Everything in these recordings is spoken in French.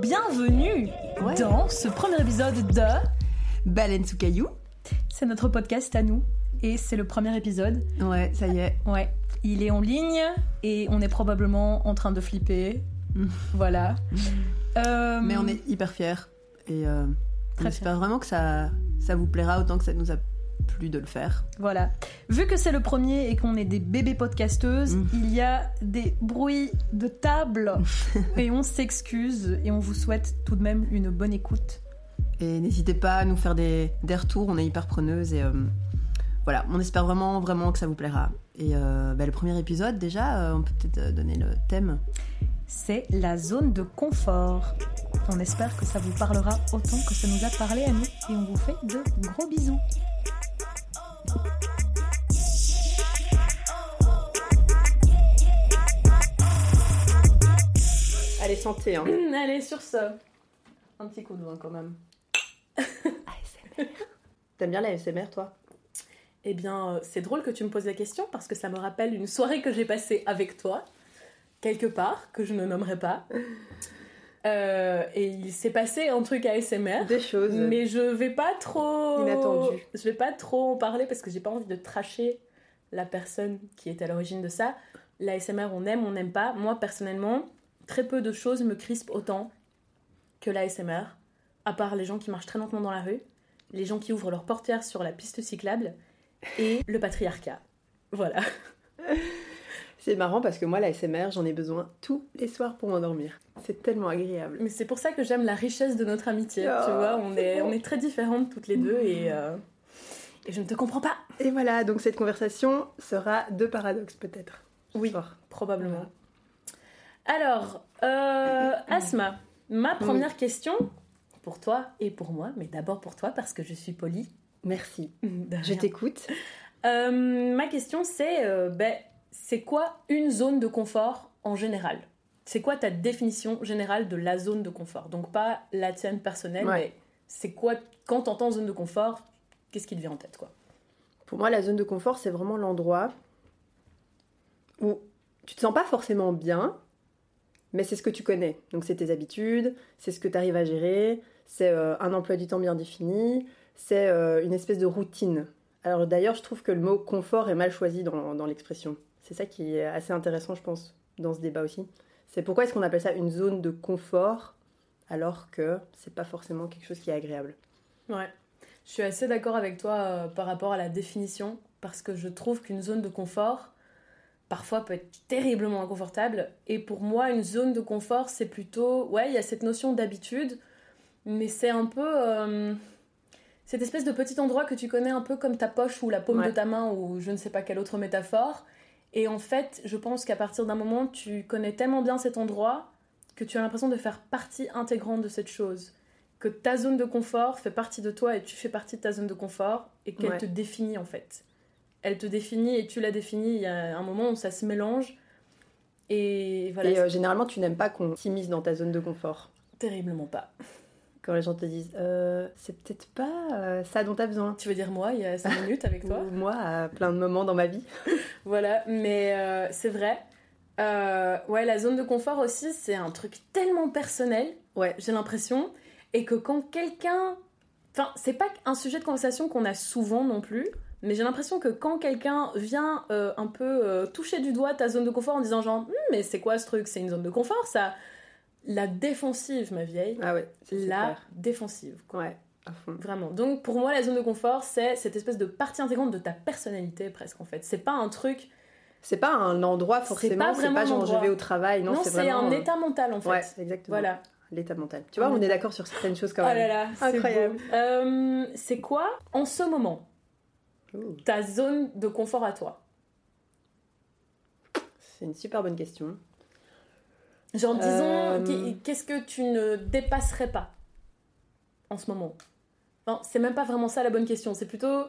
bienvenue dans ce premier épisode de Baleine sous caillou. C'est notre podcast à nous et c'est le premier épisode. Ouais, ça y est. Ouais, il est en ligne et on est probablement en train de flipper. voilà. Euh, Mais on est hyper fiers et euh, on Très espère vraiment que ça, ça vous plaira autant que ça nous a plu de le faire. Voilà. Vu que c'est le premier et qu'on est des bébés podcasteuses, Mm. il y a des bruits de table et on s'excuse et on vous souhaite tout de même une bonne écoute. Et n'hésitez pas à nous faire des, des retours, on est hyper preneuses et euh, voilà, on espère vraiment, vraiment que ça vous plaira. Et euh, bah, le premier épisode, déjà, euh, on peut peut-être donner le thème. C'est la zone de confort. On espère que ça vous parlera autant que ça nous a parlé à nous et on vous fait de gros bisous. Allez, santé, hein. Allez, sur ce, un petit coup de vin quand même. T'aimes bien la ASMR, toi? Eh bien, euh, c'est drôle que tu me poses la question parce que ça me rappelle une soirée que j'ai passée avec toi, quelque part, que je ne nommerai pas. Euh, et il s'est passé un truc ASMR. Des choses. Mais je vais pas trop. Inattendu. Je vais pas trop en parler parce que j'ai pas envie de tracher la personne qui est à l'origine de ça. L'ASMR, on aime, on n'aime pas. Moi, personnellement, très peu de choses me crispent autant que l'ASMR. À part les gens qui marchent très lentement dans la rue, les gens qui ouvrent leurs portières sur la piste cyclable et le patriarcat. Voilà. C'est marrant parce que moi, la ASMR, j'en ai besoin tous les soirs pour m'endormir. C'est tellement agréable. Mais c'est pour ça que j'aime la richesse de notre amitié. Oh, tu vois, on est, on est très différentes toutes les deux et, euh, et je ne te comprends pas. Et voilà, donc cette conversation sera de paradoxes peut-être. Oui. soir. Probablement. Alors, euh, Asma, ma première question pour toi et pour moi, mais d'abord pour toi parce que je suis polie. Merci. Je t'écoute. Euh, ma question c'est, euh, ben, c'est quoi une zone de confort en général? C'est quoi ta définition générale de la zone de confort? Donc pas la tienne personnelle, Ouais. mais c'est quoi quand t'entends zone de confort Qu'est-ce qui te vient en tête quoi? Pour moi, la zone de confort, c'est vraiment l'endroit où tu te sens pas forcément bien, mais c'est ce que tu connais. Donc c'est tes habitudes, c'est ce que tu arrives à gérer, c'est euh, un emploi du temps bien défini, c'est euh, une espèce de routine. Alors d'ailleurs, je trouve que le mot confort est mal choisi dans, dans l'expression. C'est ça qui est assez intéressant, je pense, dans ce débat aussi. C'est pourquoi est-ce qu'on appelle ça une zone de confort alors que c'est pas forcément quelque chose qui est agréable. Ouais, je suis assez d'accord avec toi euh, par rapport à la définition, parce que je trouve qu'une zone de confort, parfois, peut être terriblement inconfortable. Et pour moi, une zone de confort, c'est plutôt... Ouais, il y a cette notion d'habitude, mais c'est un peu... euh, cette espèce de petit endroit que tu connais un peu comme ta poche ou la paume Ouais. de ta main ou je ne sais pas quelle autre métaphore. Et en fait, je pense qu'à partir d'un moment, tu connais tellement bien cet endroit que tu as l'impression de faire partie intégrante de cette chose que ta zone de confort fait partie de toi et tu fais partie de ta zone de confort et qu'elle Ouais. te définit en fait. Elle te définit et tu la définis. Il y a un moment où ça se mélange et voilà, Et euh, généralement, tu n'aimes pas qu'on s'immisce dans ta zone de confort. terriblement pas. Quand les gens te disent euh, c'est peut-être pas euh, ça dont t'as besoin. Tu veux dire moi il y a 5 minutes avec toi Ou moi, à plein de moments dans ma vie. Voilà, mais euh, c'est vrai. Ouais, la zone de confort aussi, c'est un truc tellement personnel, Ouais. j'ai l'impression, et que quand quelqu'un. Enfin, c'est pas un sujet de conversation qu'on a souvent non plus, mais j'ai l'impression que quand quelqu'un vient un peu toucher du doigt ta zone de confort en disant genre, Hum, mais c'est quoi ce truc? C'est une zone de confort, ça La défensive, ma vieille. Ah ouais, La clair. défensive. Ouais, à fond. Vraiment. Donc pour moi, la zone de confort, c'est cette espèce de partie intégrante de ta personnalité presque en fait. C'est pas un truc. C'est pas un endroit pas forcément, c'est vraiment pas, un genre je vais au travail, non, Non, c'est vraiment. un euh, état mental en fait. Ouais, exactement. Voilà. L'état mental. Tu vois, on est d'accord sur certaines choses quand Oh même. là là, c'est Incroyable. Euh, c'est quoi en ce moment Ouh, ta zone de confort à toi? C'est une super bonne question. Genre disons, Euh, qu'est- qu'est-ce que tu ne dépasserais pas en ce moment? Non, c'est même pas vraiment ça la bonne question. C'est plutôt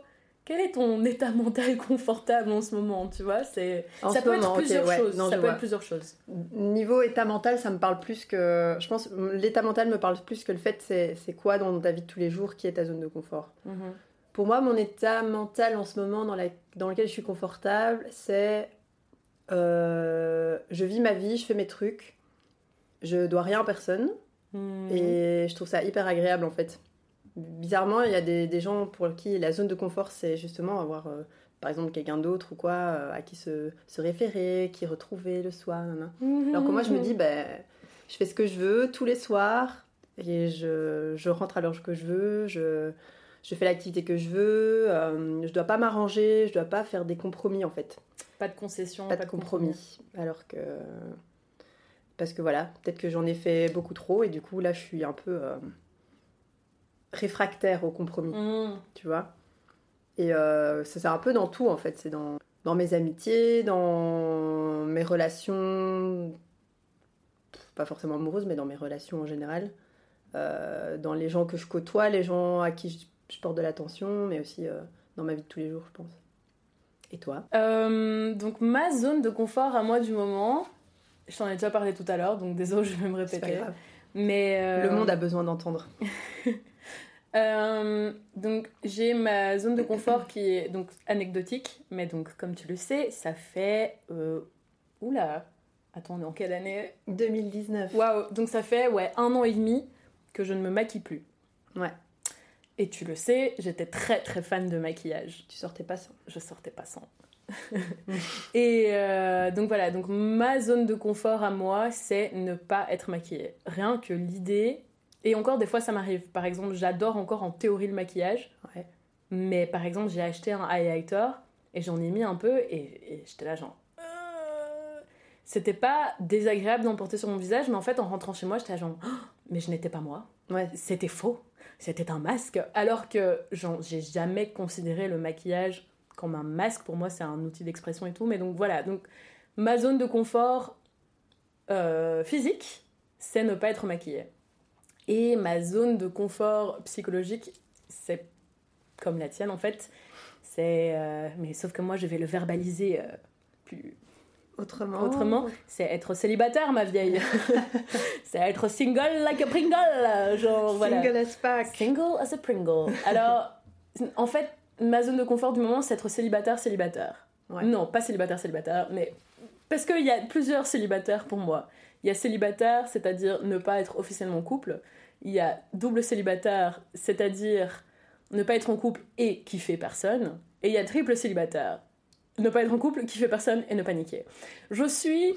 quel est ton état mental confortable en ce moment Tu vois, c'est ça ce peut moment, être plusieurs choses. non, ça peut vois. être plusieurs choses. Niveau état mental, ça me parle plus que. Je pense l'état mental me parle plus que le fait, c'est quoi dans ta vie de tous les jours qui est ta zone de confort? Mhm. Pour moi, mon état mental en ce moment dans, la- dans lequel je suis confortable, c'est euh, je vis ma vie, je fais mes trucs, je dois rien à personne, Mhm. Et je trouve ça hyper agréable en fait. Bizarrement, il y a des, des gens pour qui la zone de confort, c'est justement avoir, euh, par exemple, quelqu'un d'autre ou quoi, euh, à qui se, se référer, qui retrouver le soir. nanana. Alors que moi, je me dis, ben, je fais ce que je veux tous les soirs et je, je rentre à l'heure que je veux, je, je fais l'activité que je veux, euh, je dois pas m'arranger, je dois pas faire des compromis en fait. Pas de concession, Pas de compromis. Alors que. Parce que voilà, peut-être que j'en ai fait beaucoup trop et du coup, là, je suis un peu euh, réfractaire au compromis, Mhm. tu vois. Et euh, ça, c'est un peu dans tout en fait. C'est dans, dans mes amitiés, dans mes relations, pas forcément amoureuses, mais dans mes relations en général. Euh, dans les gens que je côtoie, les gens à qui je, je porte de l'attention, mais aussi dans ma vie de tous les jours, je pense. Et toi? Euh, donc ma zone de confort à moi du moment, je t'en ai déjà parlé tout à l'heure, donc désolé, je vais me C'est pas répéter. grave. Mais euh, Le monde a besoin d'entendre. Euh, donc j'ai ma zone de confort qui est donc anecdotique, mais donc comme tu le sais, ça fait euh, oula, attends, on est en quelle année? 2019. Waouh, donc ça fait ouais un an et demi que je ne me maquille plus. Ouais. Et tu le sais, j'étais très très fan de maquillage. Tu sortais pas sans. je sortais pas sans. et euh, donc voilà, donc ma zone de confort à moi, c'est ne pas être maquillée. Rien que l'idée, et encore des fois ça m'arrive. Par exemple, j'adore encore en théorie le maquillage, Ouais. mais par exemple j'ai acheté un highlighter et j'en ai mis un peu et, et j'étais là genre... euh, C'était pas désagréable d'en porter sur mon visage, mais en fait en rentrant chez moi, j'étais là genre... Oh, mais je n'étais pas moi Ouais. c'était faux. C'était un masque. Alors que genre, j'ai jamais considéré le maquillage comme un masque. Pour moi, c'est un outil d'expression et tout. Mais donc voilà. Donc ma zone de confort euh, physique, c'est ne pas être maquillée. Et ma zone de confort psychologique, c'est comme la tienne en fait. C'est euh, mais sauf que moi, je vais le verbaliser euh, plus Autrement. Autrement, c'est être célibataire, ma vieille. c'est être single like a Pringle. Genre, voilà. Single as fuck. Single as a Pringle. Alors, en fait, ma zone de confort du moment, c'est être célibataire, célibataire. Ouais. Non, pas célibataire, célibataire, mais. Parce qu'il y a plusieurs célibataires pour moi. Il y a célibataire, c'est-à-dire ne pas être officiellement en couple. Il y a double célibataire, c'est-à-dire ne pas être en couple et kiffer personne. Et il y a triple célibataire. Ne pas être en couple, kiffer personne et ne pas niquer. Je suis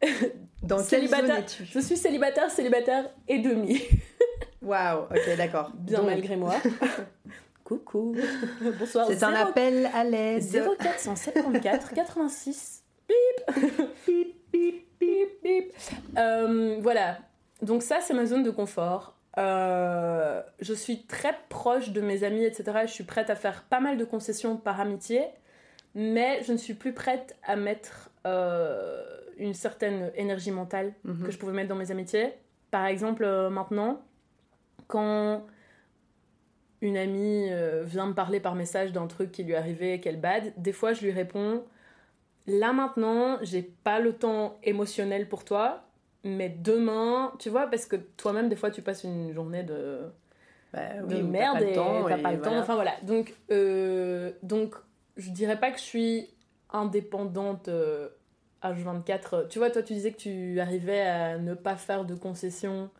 Dans quelle Célibataire. je suis célibataire, célibataire et demi. Waouh, ok, d'accord. Bien Donc, malgré moi. Coucou. Bonsoir. C'est un 0 appel à l'aide. 0474 86. Bip. Bip, bip, bip, bip. Euh, voilà. Donc ça, c'est ma zone de confort. Euh, je suis très proche de mes amis, etc. Je suis prête à faire pas mal de concessions par amitié, mais je ne suis plus prête à mettre euh, une certaine énergie mentale Mhm. que je pouvais mettre dans mes amitiés. Par exemple, euh, maintenant, quand une amie euh, vient me parler par message d'un truc qui lui arrivé, qu'elle bad, des fois je lui réponds Là maintenant, j'ai pas le temps émotionnel pour toi, mais demain, tu vois, parce que toi-même, des fois, tu passes une journée de, Bah oui, merde et t'as pas le temps. voilà. Enfin voilà. Donc, euh, donc, je dirais pas que je suis indépendante euh, H24. Tu vois, toi, tu disais que tu arrivais à ne pas faire de concessions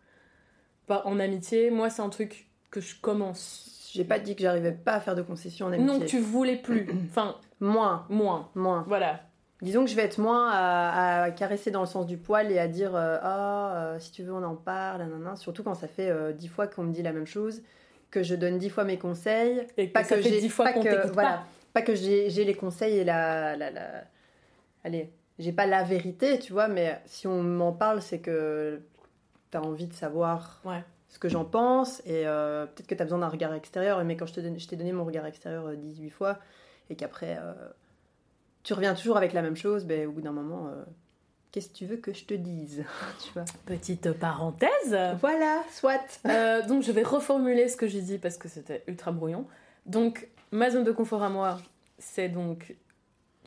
pas en amitié. Moi, c'est un truc que je commence. J'ai pas dit que j'arrivais pas à faire de concessions en amitié. Non, tu voulais plus. Enfin, Moins, moins. moins. Voilà. Disons que je vais être moins à, à caresser dans le sens du poil et à dire euh, ah euh, si tu veux on en parle, nanana. surtout quand ça fait euh, dix fois qu'on me dit la même chose, que je donne dix fois mes conseils, Et que pas ça que j'ai dix fois qu'on que voilà, pas. pas que j'ai j'ai les conseils et la, la, la- allez j'ai pas la vérité tu vois mais si on m'en parle c'est que t'as envie de savoir Ouais. Ce que j'en pense et euh, peut-être que t'as besoin d'un regard extérieur mais quand je te donne- je t'ai donné mon regard extérieur euh, 18 fois et qu'après euh, tu reviens toujours avec la même chose ben au bout d'un moment euh, qu'est-ce que tu veux que je te dise tu vois? Petite parenthèse. voilà soit Euh, donc je vais reformuler ce que j'ai dit parce que c'était ultra brouillon. Donc ma zone de confort à moi, c'est donc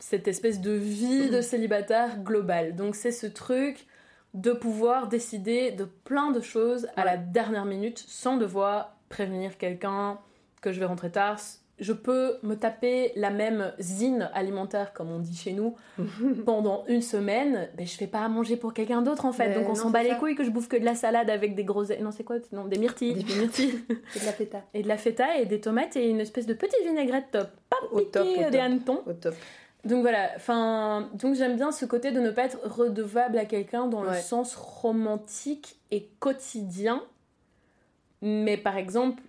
cette espèce de vie de célibataire globale. Donc c'est ce truc de pouvoir décider de plein de choses à la dernière minute sans devoir prévenir quelqu'un que je vais rentrer tard. je peux me taper la même zine alimentaire, comme on dit chez nous, pendant une semaine, ben, je fais pas à manger pour quelqu'un d'autre en fait. Mais Donc on s'en bat les couilles que je bouffe que de la salade avec des gros. Non, c'est quoi? Non, des myrtilles. Des myrtilles. C'est de la feta. et de la feta et des tomates et une espèce de petite vinaigrette top. Pas Au top, au des top. hannetons. Au top. Donc voilà, enfin, donc j'aime bien ce côté de ne pas être redevable à quelqu'un dans le sens romantique et quotidien. Mais par exemple,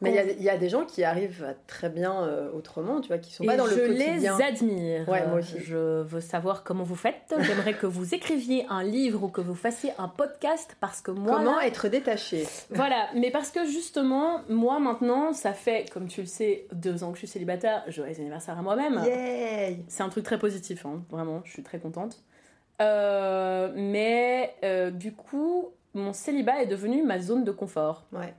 Mais il y a- il y, a des gens qui arrivent très bien euh, autrement, tu vois, qui sont et pas dans le je quotidien. les admire. Ouais, moi aussi. Je veux savoir comment vous faites. J'aimerais que vous écriviez un livre ou que vous fassiez un podcast parce que moi, Comment là- être détaché Voilà, mais parce que justement, moi maintenant, ça fait, comme tu le sais, deux ans que je suis célibataire, joyeux anniversaire à moi-même. Yay C'est un truc très positif, hein, vraiment, je suis très contente. Euh, mais euh, du coup, mon célibat est devenu ma zone de confort. Ouais.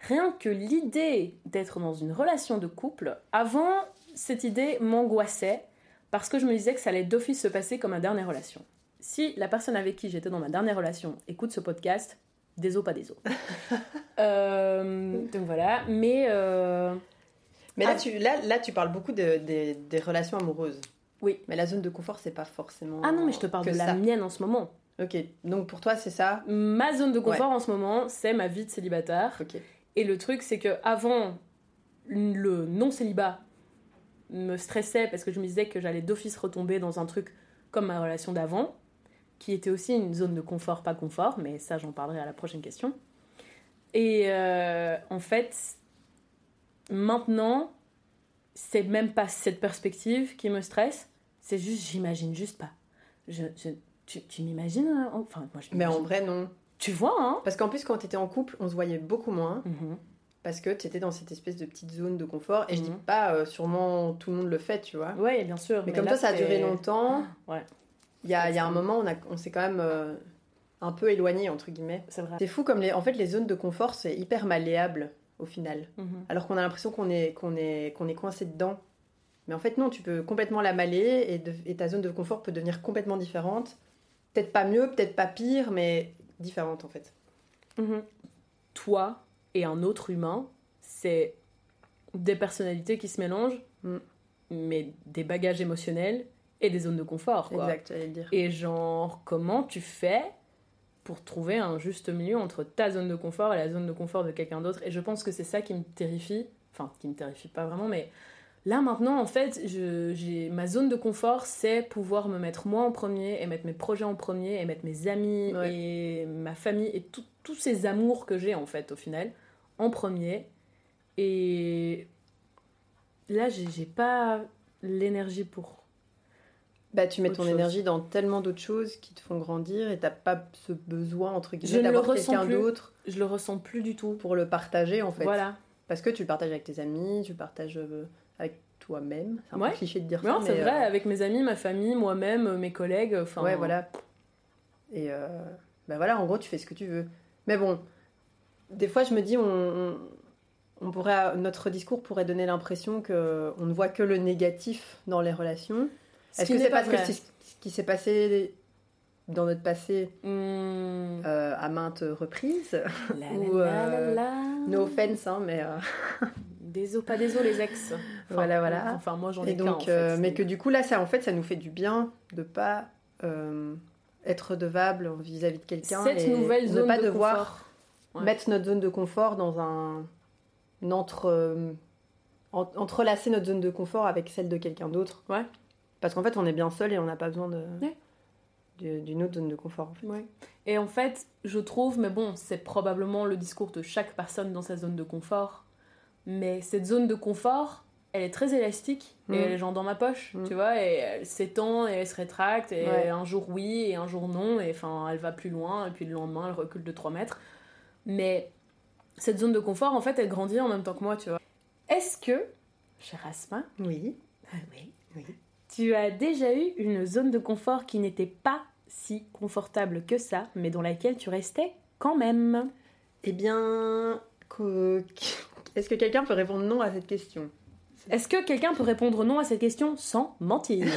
Rien que l'idée d'être dans une relation de couple, avant, cette idée m'angoissait parce que je me disais que ça allait d'office se passer comme ma dernière relation. Si la personne avec qui j'étais dans ma dernière relation écoute ce podcast, des os, pas des os. Euh, donc voilà, mais euh, Mais là, Ah. tu, là, là, tu parles beaucoup de- des- des relations amoureuses. oui. Mais la zone de confort, c'est pas forcément. Ah non, mais je te parle de la ça. mienne en ce moment. Ok, donc pour toi, c'est ça? Ma zone de confort en ce moment, c'est ma vie de célibataire. Ok. Et le truc, c'est que avant le non-célibat me stressait parce que je me disais que j'allais d'office retomber dans un truc comme ma relation d'avant, qui était aussi une zone de confort, pas confort, mais ça, j'en parlerai à la prochaine question. Et euh, en fait, maintenant, c'est même pas cette perspective qui me stresse, c'est juste, j'imagine juste pas. Je, je- tu tu m'imagines euh, Enfin, moi, je Mais en vrai, non. Tu vois, hein Parce qu'en plus, quand t'étais en couple, on se voyait beaucoup moins. Mhm. Parce que t'étais dans cette espèce de petite zone de confort. Et je dis Mhm. pas, euh, sûrement tout le monde le fait, tu vois. Ouais, bien sûr. Mais, comme là, toi, ça a duré longtemps. Ouais, Il y a, il y a un moment, on, a- on s'est quand même euh, un peu éloigné, entre guillemets. c'est vrai. C'est fou comme les, en fait, les zones de confort, c'est hyper malléable au final. Mhm. Alors qu'on a l'impression qu'on est, qu'on est, qu'on est coincé dedans. Mais en fait, non, tu peux complètement la maller et, de- et ta zone de confort peut devenir complètement différente. Peut-être pas mieux, peut-être pas pire, mais différente en fait. Mhm. Toi et un autre humain, c'est des personnalités qui se mélangent, Mm. mais des bagages émotionnels et des zones de confort. Quoi. Exact, j'allais dire. Et genre, comment tu fais pour trouver un juste milieu entre ta zone de confort et la zone de confort de quelqu'un d'autre? Et je pense que c'est ça qui me terrifie. Enfin, qui me terrifie pas vraiment, mais là maintenant, en fait, je- j'ai ma zone de confort, c'est pouvoir me mettre moi en premier et mettre mes projets en premier et mettre mes amis Ouais. et ma famille et tout- tous ces amours que j'ai en fait au final en premier. Et là, j'ai pas l'énergie pour. Bah, tu mets ton chose. énergie dans tellement d'autres choses qui te font grandir et t'as pas ce besoin, entre guillemets, d'avoir quelqu'un d'autre Je le ressens plus du tout. pour le partager en fait. Voilà. Parce que tu le partages avec tes amis, tu le partages euh, toi-même. C'est un Ouais. peu cliché de dire Non, ça, c'est mais, vrai, euh, avec mes amis, ma famille, moi-même, euh, mes collègues. Enfin, Ouais, voilà. Et euh, bah voilà, en gros, tu fais ce que tu veux. Mais bon, des fois, je me dis, on, on, on pourrait, notre discours pourrait donner l'impression que on ne voit que le négatif dans les relations. Ce Est-ce que c'est pas parce que vrai. c'est ce qui s'est passé dans notre passé Hmm. euh, à maintes reprises La, ou, la, euh, la. No offense, hein, mais euh, Des os, pas des os, les ex. Enfin, Voilà, voilà. Enfin, moi, j'en et ai qu'un, donc, en fait. euh, mais que du coup là, ça en fait, ça nous fait du bien de pas euh, être redevable vis-à-vis de quelqu'un Cette et nouvelle ne zone pas de devoir confort. Mettre notre zone de confort dans un, un entre euh, en- entrelacer notre zone de confort avec celle de quelqu'un d'autre. Ouais. Parce qu'en fait, on est bien seul et on n'a pas besoin de Ouais. d'une autre zone de confort. en fait. Ouais. Et en fait, je trouve, mais bon, c'est probablement le discours de chaque personne dans sa zone de confort. Mais cette zone de confort, elle est très élastique Mm. et elle est genre dans ma poche, Mm. tu vois, et elle s'étend et elle se rétracte et Ouais. un jour oui et un jour non, et enfin elle va plus loin et puis le lendemain elle recule de 3 mètres. Mais cette zone de confort, en fait, elle grandit en même temps que moi, tu vois. Est-ce que, cher Asma, Oui. ah oui, Oui. tu as déjà eu une zone de confort qui n'était pas si confortable que ça, mais dans laquelle tu restais quand même? Eh bien, que- est-ce que quelqu'un peut répondre non à cette question? Est-ce que quelqu'un peut répondre non à cette question sans mentir?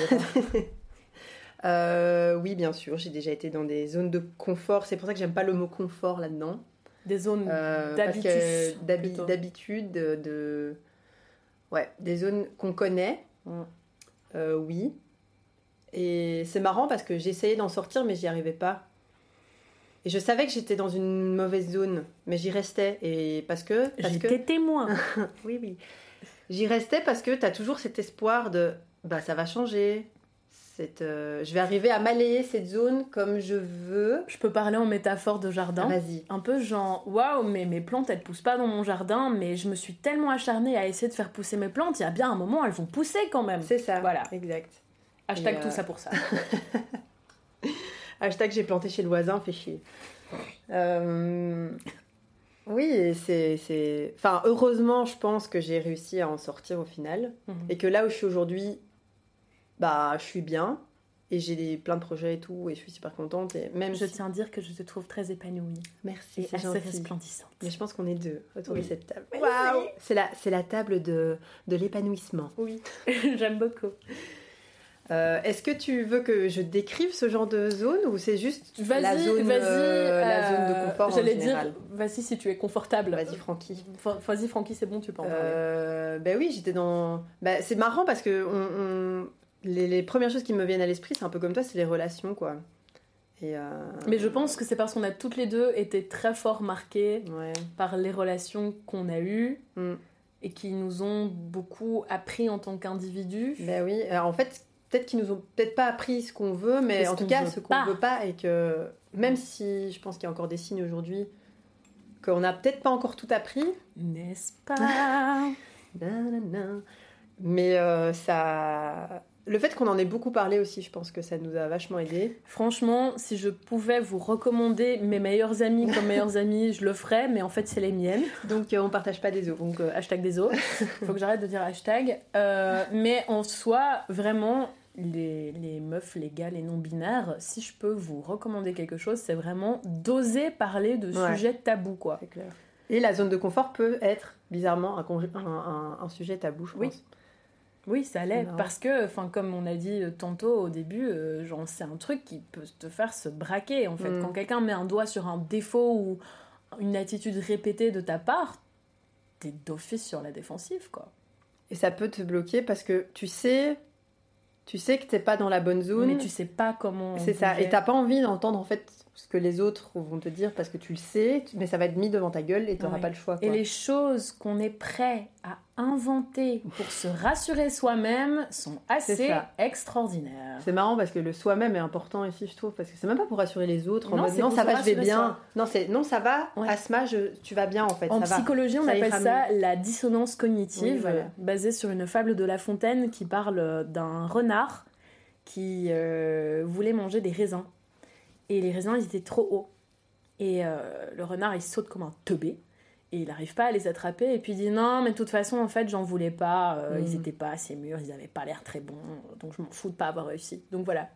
Euh, Oui, bien sûr. J'ai déjà été dans des zones de confort. C'est pour ça que j'aime pas le mot confort là-dedans. Des zones Euh, d'habitude, de, de, Ouais, des zones qu'on connaît, Mm. euh, oui. Et c'est marrant parce que j'essayais d'en sortir, mais j'y arrivais pas. Et je savais que j'étais dans une mauvaise zone, mais j'y restais. Et parce que. Parce que... J'étais témoin. Oui, oui. J'y restais parce que tu as toujours cet espoir de bah ça va changer. C'est, euh, je vais arriver à m'alayer cette zone comme je veux. Je peux parler en métaphore de jardin. Vas-y. Un peu genre, waouh, mais mes plantes elles poussent pas dans mon jardin, mais je me suis tellement acharnée à essayer de faire pousser mes plantes, il y a bien un moment elles vont pousser quand même. C'est ça. Voilà. Exact. Hashtag Et, euh, tout ça pour ça. Hashtag j'ai planté chez le voisin, fait chier. Euh, Oui, c'est, c'est. Enfin, heureusement, je pense que j'ai réussi à en sortir au final. Mhm. Et que là où je suis aujourd'hui, bah, je suis bien. Et j'ai des- plein de projets et tout. Et je suis super contente. Et même Je si- tiens à dire que je te trouve très épanouie Merci, et c'est assez resplendissante. Mais je pense qu'on est deux autour Oui. de cette table. Waouh C'est la, c'est la table de, de l'épanouissement. Oui, j'aime beaucoup. Euh, Est-ce que tu veux que je décrive ce genre de zone ou c'est juste Vas-y, la zone, vas-y. euh, la zone de euh, confort J'allais dire, vas-y si tu es confortable. Vas-y, Francky. Vas-y, Francky, c'est bon, tu peux en parler. Euh, ben oui, j'étais dans. Bah, c'est marrant parce que on, on- Les, les premières choses qui me viennent à l'esprit, c'est un peu comme toi, c'est les relations, quoi. Et euh, Mais je pense que c'est parce qu'on a toutes les deux été très fort marquées Ouais. par les relations qu'on a eues Mm. et qui nous ont beaucoup appris en tant qu'individus. Ben oui. Alors, en fait, peut-être qu'ils nous ont peut-être pas appris ce qu'on veut, mais en tout cas, ce qu'on veut pas et que même si je pense qu'il y a encore des signes aujourd'hui qu'on n'a peut-être pas encore tout appris, N'est-ce pas? Mais euh, ça. Le fait qu'on en ait beaucoup parlé aussi, je pense que ça nous a vachement aidé. Franchement, si je pouvais vous recommander mes meilleurs amis comme meilleurs amis, je le ferais, mais en fait, c'est les miennes. Donc euh, on partage pas des os. Donc, euh, hashtag des os. Faut que j'arrête de dire hashtag. Euh, mais en soi, vraiment, les, les meufs, les gars, les non-binaires, si je peux vous recommander quelque chose, c'est vraiment d'oser parler de Ouais. sujets tabous, quoi. C'est clair. Et la zone de confort peut être bizarrement un, congé- un, un- un sujet tabou, je Oui. pense. Oui, ça l'est. Parce que, enfin, comme on a dit tantôt au début, euh, genre, c'est un truc qui peut te faire se braquer, en fait. Mm. Quand quelqu'un met un doigt sur un défaut ou une attitude répétée de ta part, t'es d'office sur la défensive, quoi. Et ça peut te bloquer parce que tu sais, tu sais que t'es pas dans la bonne zone. Mais tu sais pas comment. C'est ça. bouger. Et t'as pas envie d'entendre en fait ce que les autres vont te dire parce que tu le sais, mais ça va être mis devant ta gueule et t'auras Ouais. pas le choix. Et les choses qu'on est prêt à inventer pour se rassurer soi-même sont assez extraordinaires. C'est marrant parce que le soi-même est important ici, je trouve, parce que c'est même pas pour rassurer les autres en Non, mode non, ça va, je vais bien. Non, c'est non, ça va, Ouais. Asma, je, tu vas bien en fait. En ça va. psychologie, on Ça appelle ça la dissonance cognitive, Oui, voilà. basée sur une fable de La Fontaine qui parle d'un renard qui euh, voulait manger des raisins. Et les raisins, ils étaient trop hauts. Et euh, le renard, il saute comme un teubé. Et il n'arrive pas à les attraper. Et puis il dit non, mais de toute façon, en fait, j'en voulais pas. euh, Mm. Ils n'étaient pas assez mûrs, ils n'avaient pas l'air très bons. Donc je m'en fous de pas avoir réussi. Donc voilà.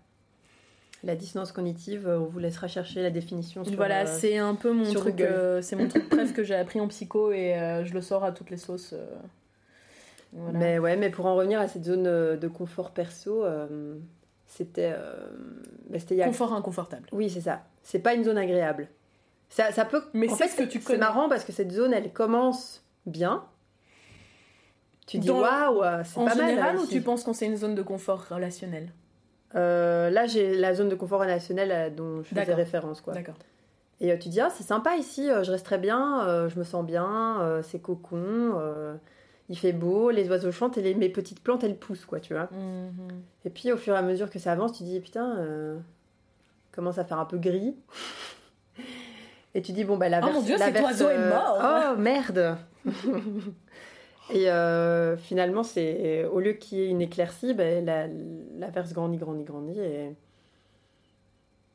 La dissonance cognitive, euh, on vous laissera chercher la définition. Sur, voilà, euh, c'est un peu mon truc. C'est mon truc bref que j'ai appris en psycho et je le sors à toutes les sauces. Voilà. Mais ouais, mais pour en revenir à cette zone de confort perso, euh, c'était, euh, bah, c'était Confort inconfortable. Oui, c'est ça. C'est pas une zone agréable. Ça, ça peut. Mais en c'est ce que tu C'est marrant parce que cette zone, elle commence bien. Tu dis waouh, euh, c'est En pas mal. général, là, ou ici. tu penses qu'on c'est une zone de confort relationnel? Euh, Là, j'ai la zone de confort relationnel dont je faisais référence, quoi. D'accord. Et euh, tu dis ah, c'est sympa ici, je resterai bien, je me sens bien, c'est cocon, il fait beau, les oiseaux chantent et les, mes petites plantes elles poussent, quoi, tu vois. Mhm. Et puis au fur et à mesure que ça avance, tu dis putain, euh, commence à faire un peu gris. Et tu dis bon bah la Oh mon Dieu, la cet oiseau est euh, mort. Oh merde. Et euh, finalement c'est au lieu qu'il y ait une éclaircie, ben, la, la verse grandit, grandit, grandit et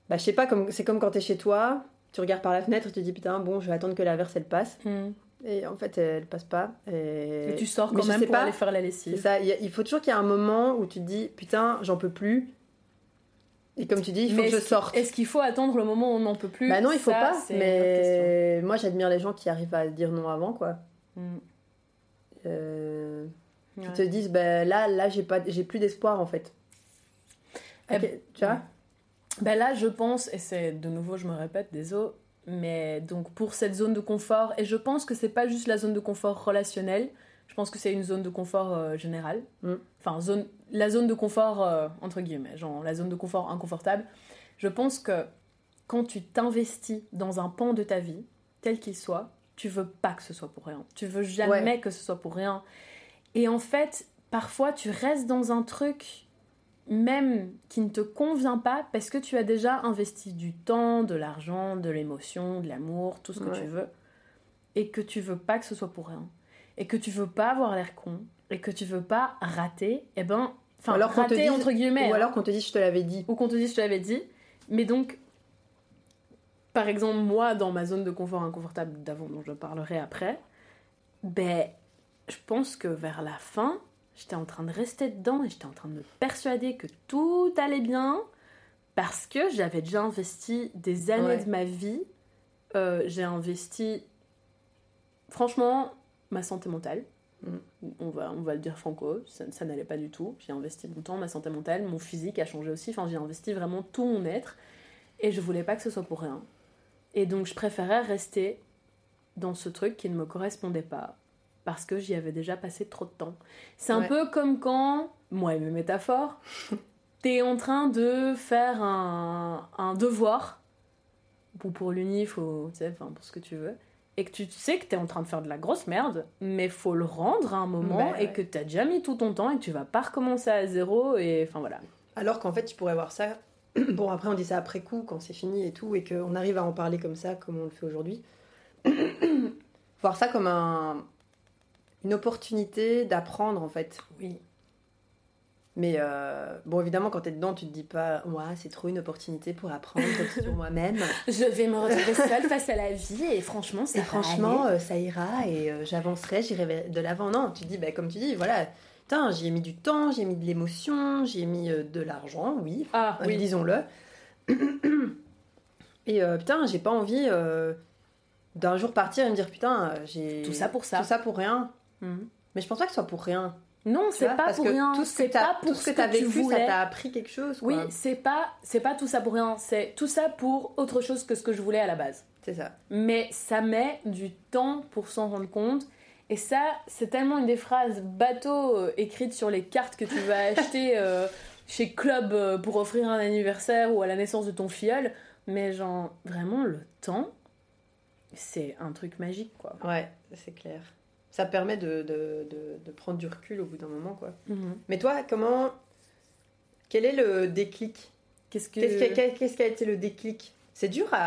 bah je sais pas comme c'est comme quand t'es chez toi, tu regardes par la fenêtre, et tu dis putain bon je vais attendre que la verse elle passe Mhm. Et en fait elle passe pas. Et, Et tu sors Mais quand je même pour pas. aller faire la lessive. ça, il faut toujours qu'il y ait un moment où tu te dis putain, j'en peux plus. Et comme tu dis, il faut Mais que je sorte. Est-ce qu'il faut attendre le moment où on n'en peut plus? Bah non, il faut Ça, pas. Mais moi, j'admire les gens qui arrivent à dire non avant, quoi. Mhm. Euh, Qui te disent, bah, là, là, j'ai pas, j'ai plus d'espoir en fait. Eh Ok, tu vois. Ben là, je pense, et c'est de nouveau, je me répète, désolé, mais donc pour cette zone de confort, et je pense que c'est pas juste la zone de confort relationnelle, Je pense que c'est une zone de confort euh, générale. Mm. Enfin, zone, la zone de confort, euh, entre guillemets, genre la zone de confort inconfortable. Je pense que quand tu t'investis dans un pan de ta vie, tel qu'il soit, tu veux pas que ce soit pour rien. Tu veux jamais Ouais. que ce soit pour rien. Et en fait, parfois, tu restes dans un truc même qui ne te convient pas parce que tu as déjà investi du temps, de l'argent, de l'émotion, de l'amour, tout ce que Ouais. tu veux, et que tu veux pas que ce soit pour rien, et que tu veux pas avoir l'air con, et que tu veux pas rater, et ben, enfin, alors te rater dise- entre guillemets, Ou hein, alors qu'on te dit je te l'avais dit. ou qu'on te dise je te l'avais dit, mais donc, par exemple, moi, dans ma zone de confort inconfortable d'avant, dont je parlerai après, ben, je pense que vers la fin, j'étais en train de rester dedans et j'étais en train de me persuader que tout allait bien parce que j'avais déjà investi des années Ouais. de ma vie. Euh, j'ai investi, franchement, ma santé mentale. Mm. On, va, on va le dire franco, ça, ça n'allait pas du tout. J'ai investi mon temps, ma santé mentale, mon physique a changé aussi. Enfin, j'ai investi vraiment tout mon être et je voulais pas que ce soit pour rien. Et donc, je préférais rester dans ce truc qui ne me correspondait pas parce que j'y avais déjà passé trop de temps. C'est un Ouais. peu comme quand, moi et mes métaphores, t'es en train de faire un, un devoir, ou pour l'unif, ou pour ce que tu veux, et que tu sais que t'es en train de faire de la grosse merde, mais faut le rendre à un moment, Bah et ouais. que t'as déjà mis tout ton temps, et que tu vas pas recommencer à zéro, et enfin voilà. Alors qu'en fait, tu pourrais voir ça. Bon, après, on dit ça après coup, quand c'est fini et tout, et qu'on arrive à en parler comme ça, comme on le fait aujourd'hui. voir ça comme un, une opportunité d'apprendre, en fait. Oui. Mais euh, bon, évidemment, quand t'es dedans, tu te dis pas, ouais, c'est trop une opportunité pour apprendre sur moi-même. Je vais me retrouver seule face à la vie, et franchement, ça Et franchement, euh, ça ira et euh, j'avancerai, j'irai de l'avant. Non, tu dis, bah, comme tu dis, voilà, j'y ai mis du temps, j'y ai mis de l'émotion, j'y ai mis de l'argent, oui, Ah oui, disons-le. et putain, j'ai pas envie d'un jour partir et me dire, putain, j'ai. Tout ça pour ça. Tout ça pour rien. Mhm. Mais je pense pas que ce soit pour rien. Non, tu c'est pas parce pour que rien. Tout ce que pas pour tout ce que que tu vécu, ça t'a appris quelque chose. Oui, c'est pas, c'est pas tout ça pour rien. C'est tout ça pour autre chose que ce que je voulais à la base. C'est ça. Mais ça met du temps pour s'en rendre compte. Et ça, c'est tellement une des phrases bateau euh, écrites sur les cartes que tu vas acheter euh, chez Club euh, pour offrir un anniversaire ou à la naissance de ton filleul. Mais genre, vraiment, le temps, c'est un truc magique, quoi. Ouais, c'est clair. Ça permet de, de, de, de prendre du recul au bout d'un moment, quoi. Mhm. Mais toi, comment. Quel est le déclic? Qu'est-ce que... Qu'est-ce qui, a- été le déclic? C'est dur à,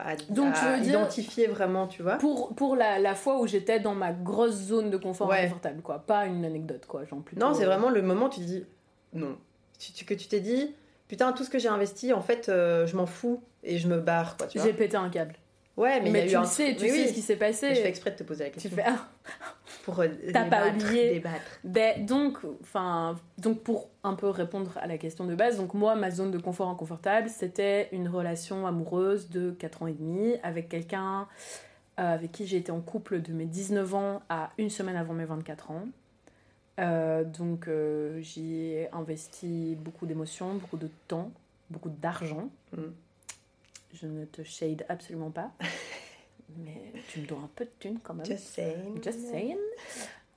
à- à- Donc, tu veux dire- identifier vraiment, tu vois Pour, pour la, la fois où j'étais dans ma grosse zone de confort Ouais. inconfortable, quoi. Pas une anecdote, quoi. Genre plutôt... Non, c'est vraiment le moment où tu dis non. Tu, tu- que tu t'es dit, putain, tout ce que j'ai investi, en fait, euh, je m'en fous et je me barre, quoi, J'ai pété un câble. Ouais, mais, Mais, il y a tu eu le un sais, tu mais sais oui. ce qui s'est passé. Mais Je fais exprès de te poser la Tu question. fais ah. Pour euh, T'as pas oublié. débattre. Ben, donc, enfin, donc pour un peu répondre à la question de base, donc moi, ma zone de confort inconfortable, c'était une relation amoureuse de 4 ans et demi avec quelqu'un euh, avec qui j'ai été en couple de mes 19 ans à une semaine avant mes 24 ans. Euh, donc euh, j'y ai investi beaucoup d'émotions, beaucoup de temps, beaucoup d'argent. Mm. Je ne te shade absolument pas, mais tu me dois un peu de thunes quand même. Just saying. Just saying.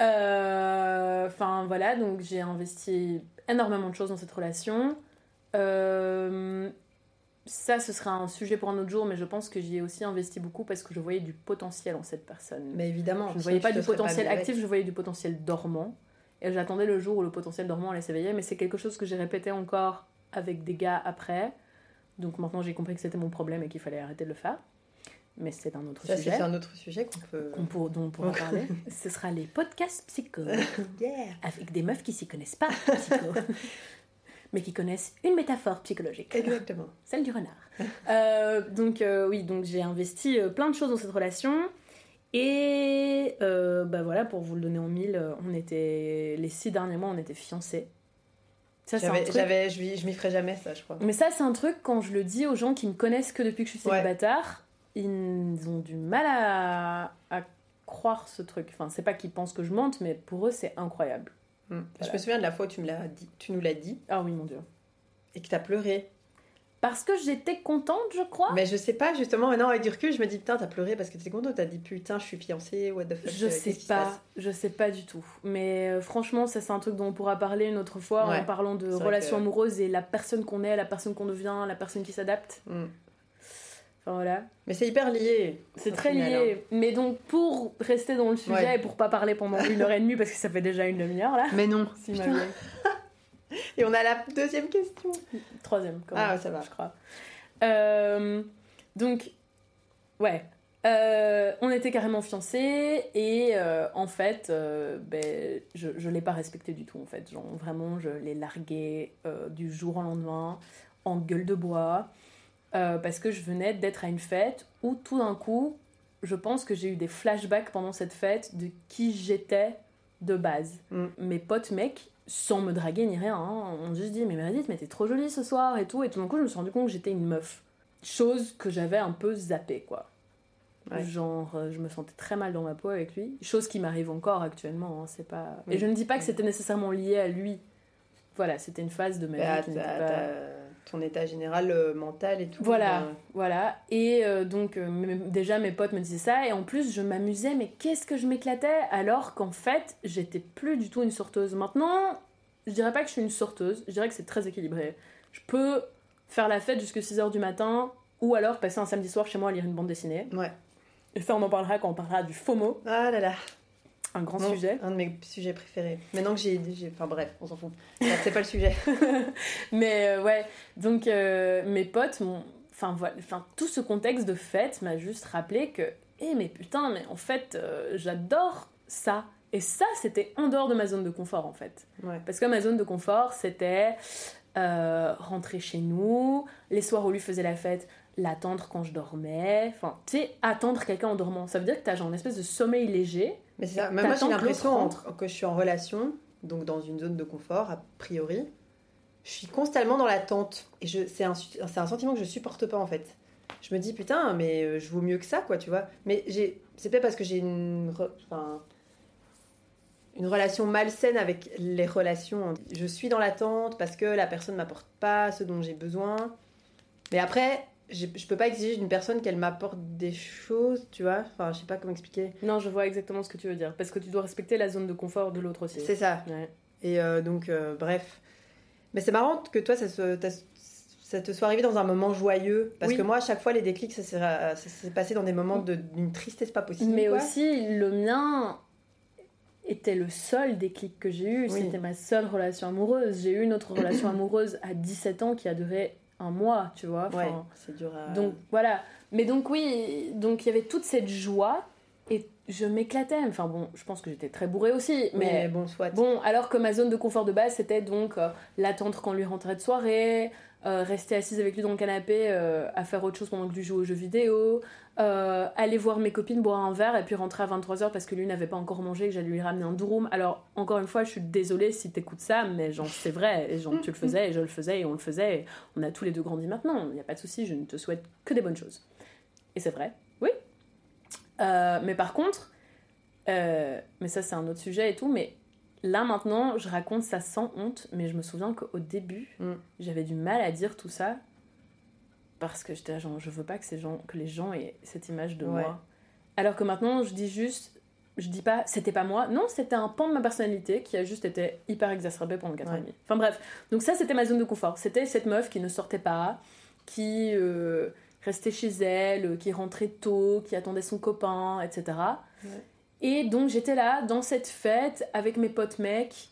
Euh, Enfin voilà, donc j'ai investi énormément de choses dans cette relation. Euh, ça, ce sera un sujet pour un autre jour, mais je pense que j'y ai aussi investi beaucoup parce que je voyais du potentiel en cette personne. Mais évidemment. je ne voyais pas du potentiel actif, je voyais du potentiel dormant. Et j'attendais le jour où le potentiel dormant allait s'éveiller, mais c'est quelque chose que j'ai répété encore avec des gars après. Donc maintenant j'ai compris que c'était mon problème et qu'il fallait arrêter de le faire. Mais c'est un autre Ça, c'est sujet un autre sujet qu'on peut. qu'on pour- dont on pourra parler. Ce sera les podcasts psycho, Yeah. avec des meufs qui s'y connaissent pas psycho, mais qui connaissent une métaphore psychologique, Exactement. celle du renard. Euh, donc euh, oui, donc j'ai investi euh, plein de choses dans cette relation. Et bah voilà, pour vous le donner en mille, on était les six derniers mois, on était fiancés. J'avais, truc- je m'y je m'y ferais jamais ça, je crois. Mais ça, c'est un truc, quand je le dis aux gens qui me connaissent que depuis que je suis Ouais. célibataire, ils ont du mal à, à croire ce truc. Enfin, c'est pas qu'ils pensent que je mente, mais pour eux, c'est incroyable. Mm. Je me souviens de la fois où tu, me l'as dit, tu nous l'as dit Ah oui, mon Dieu. et que t'as pleuré. Parce que j'étais contente, je crois. Mais je sais pas, justement, maintenant avec du recul, je me dis putain, t'as pleuré parce que t'étais contente, t'as dit putain, je suis fiancée, what the fuck. Je euh, sais pas, je sais pas du tout. Mais euh, franchement, ça c'est un truc dont on pourra parler une autre fois Ouais. en parlant de relations que- amoureuses et la personne qu'on est, la personne qu'on devient, la personne qui s'adapte. Mm. Enfin voilà. Mais c'est hyper lié. C'est très final, hein. lié. Mais donc pour rester dans le sujet Ouais. et pour pas parler pendant une heure et demie parce que ça fait déjà une demi-heure là. Mais non. Si. Et on a la deuxième question. Troisième quand Ah, même, ça va. je crois. Euh, donc, ouais. Euh, on était carrément fiancés et euh, en fait, ben, je ne l'ai pas respecté du tout en fait. Genre, vraiment, je l'ai largué du jour au lendemain en gueule de bois parce que je venais d'être à une fête où tout d'un coup, je pense que j'ai eu des flashbacks pendant cette fête de qui j'étais de base. Mm. Mes potes mecs, sans me draguer ni rien, hein, ont juste dit Mais Meredith, mais t'es trop jolie ce soir et tout. Et tout d'un coup, je me suis rendu compte que j'étais une meuf. Chose que j'avais un peu zappée, quoi. Ouais. Genre, euh, je me sentais très mal dans ma peau avec lui. Chose qui m'arrive encore actuellement. hein, c'est pas... Et je ne dis pas que c'était nécessairement lié à lui. Voilà, c'était une phase de ma Bah, vie qui n'était pas... ton état général euh, mental et tout. Voilà, euh, voilà. Et euh, donc, déjà, mes potes me disaient ça. Et en plus, je m'amusais, mais qu'est-ce que je m'éclatais Alors qu'en fait, j'étais plus du tout une sorteuse. Maintenant, je dirais pas que je suis une sorteuse. Je dirais que c'est très équilibré. Je peux faire la fête jusqu'à 6h du matin. Ou alors passer un samedi soir chez moi à lire une bande dessinée. Ouais. Et ça, on en parlera quand on parlera du FOMO, Ah là là. Un grand Non, sujet. Un de mes sujets préférés. Maintenant que j'ai. Enfin bref, on s'en fout. C'est pas le sujet. Mais euh, ouais, donc euh, mes potes m'ont. Enfin voilà, enfin, tout ce contexte de fête m'a juste rappelé que. Eh mais putain, mais en fait, euh, j'adore ça. Et ça, c'était en dehors de ma zone de confort en fait. Ouais. Parce que ma zone de confort, c'était rentrer chez nous, les soirs où lui faisait la fête, l'attendre quand je dormais. Enfin, tu sais, attendre quelqu'un en dormant. Ça veut dire que t'as genre une espèce de sommeil léger. Mais c'est ça. Mais moi, j'ai l'impression que je suis en relation, donc dans une zone de confort, a priori. Je suis constamment dans l'attente. Et c'est, un, un sentiment que je supporte pas, en fait. Je me dis, putain, mais euh, je vaux mieux que ça, quoi, tu vois. Mais c'est peut-être parce que j'ai une, enfin, une relation malsaine avec les relations. Je suis dans l'attente parce que la personne m'apporte pas ce dont j'ai besoin. Mais après, j'ai- je peux pas exiger d'une personne qu'elle m'apporte des choses, tu vois. Enfin, je sais pas comment expliquer. Non, je vois exactement ce que tu veux dire. Parce que tu dois respecter la zone de confort de l'autre aussi. C'est ça. Ouais. Et euh, donc, euh, bref. Mais c'est marrant que toi, ça, se, ça te soit arrivé dans un moment joyeux. Parce Oui. que moi, à chaque fois, les déclics, ça s'est, passé dans des moments de- d'une tristesse pas possible. Mais quoi. aussi, le mien était le seul déclic que j'ai eu. Oui. C'était ma seule relation amoureuse. J'ai eu une autre relation amoureuse à 17 ans qui a duré un mois, tu vois. Ouais, c'est dur à. Donc voilà. Mais donc oui, donc il y avait toute cette joie et je m'éclatais. Enfin bon, je pense que j'étais très bourrée aussi. Mais bon, soit. Bon, alors que ma zone de confort de base, c'était donc euh, l'attendre quand lui rentrait de soirée, euh, rester assise avec lui dans le canapé euh, à faire autre chose pendant que lui joue aux jeux vidéo, aller voir mes copines boire un verre et puis rentrer à 23h parce que lui n'avait pas encore mangé et que j'allais lui ramener un durum. Alors, encore une fois, je suis désolée si t'écoutes ça, mais genre, c'est vrai. Et genre, tu le faisais et je le faisais et on le faisait. Et on a tous les deux grandi maintenant. Il n'y a pas de souci, je ne te souhaite que des bonnes choses. Et c'est vrai. Euh, mais par contre, euh, mais ça c'est un autre sujet et tout, mais là maintenant je raconte ça sans honte, mais je me souviens qu'au début Mm. j'avais du mal à dire tout ça parce que j'étais genre je veux pas que, ces gens, que les gens aient cette image de Ouais. moi. Alors que maintenant je dis juste, je dis pas c'était pas moi, non c'était un pan de ma personnalité qui a juste été hyper exacerbé pendant 4 ans Ouais. et demi. Enfin bref, donc ça c'était ma zone de confort, c'était cette meuf qui ne sortait pas, qui euh, restait chez elle, euh, qui rentrait tôt, qui attendait son copain, etc. Ouais. Et donc j'étais là dans cette fête avec mes potes mecs,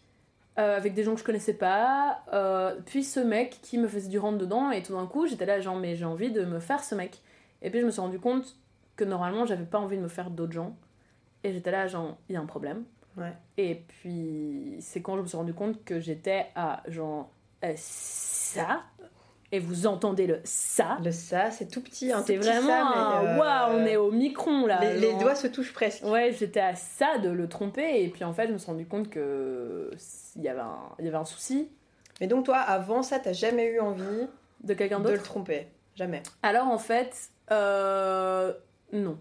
euh, avec des gens que je connaissais pas, euh, puis ce mec qui me faisait du rentre dedans, et tout d'un coup j'étais là genre mais j'ai envie de me faire ce mec. Et puis je me suis rendu compte que normalement j'avais pas envie de me faire d'autres gens. Et j'étais là genre il y a un problème. Ouais. Et puis c'est quand je me suis rendu compte que j'étais à genre euh, ça. Et vous entendez le ça. Le ça, c'est tout petit. un C'est vraiment euh, waouh, on est au micron là. Les, doigts se touchent presque. Ouais, j'étais à ça de le tromper et puis en fait, je me suis rendu compte que il y avait un, il y avait un souci Mais donc, toi, avant ça, t'as jamais eu envie de quelqu'un de le d'autre? tromper? Jamais. Alors en fait, euh, non.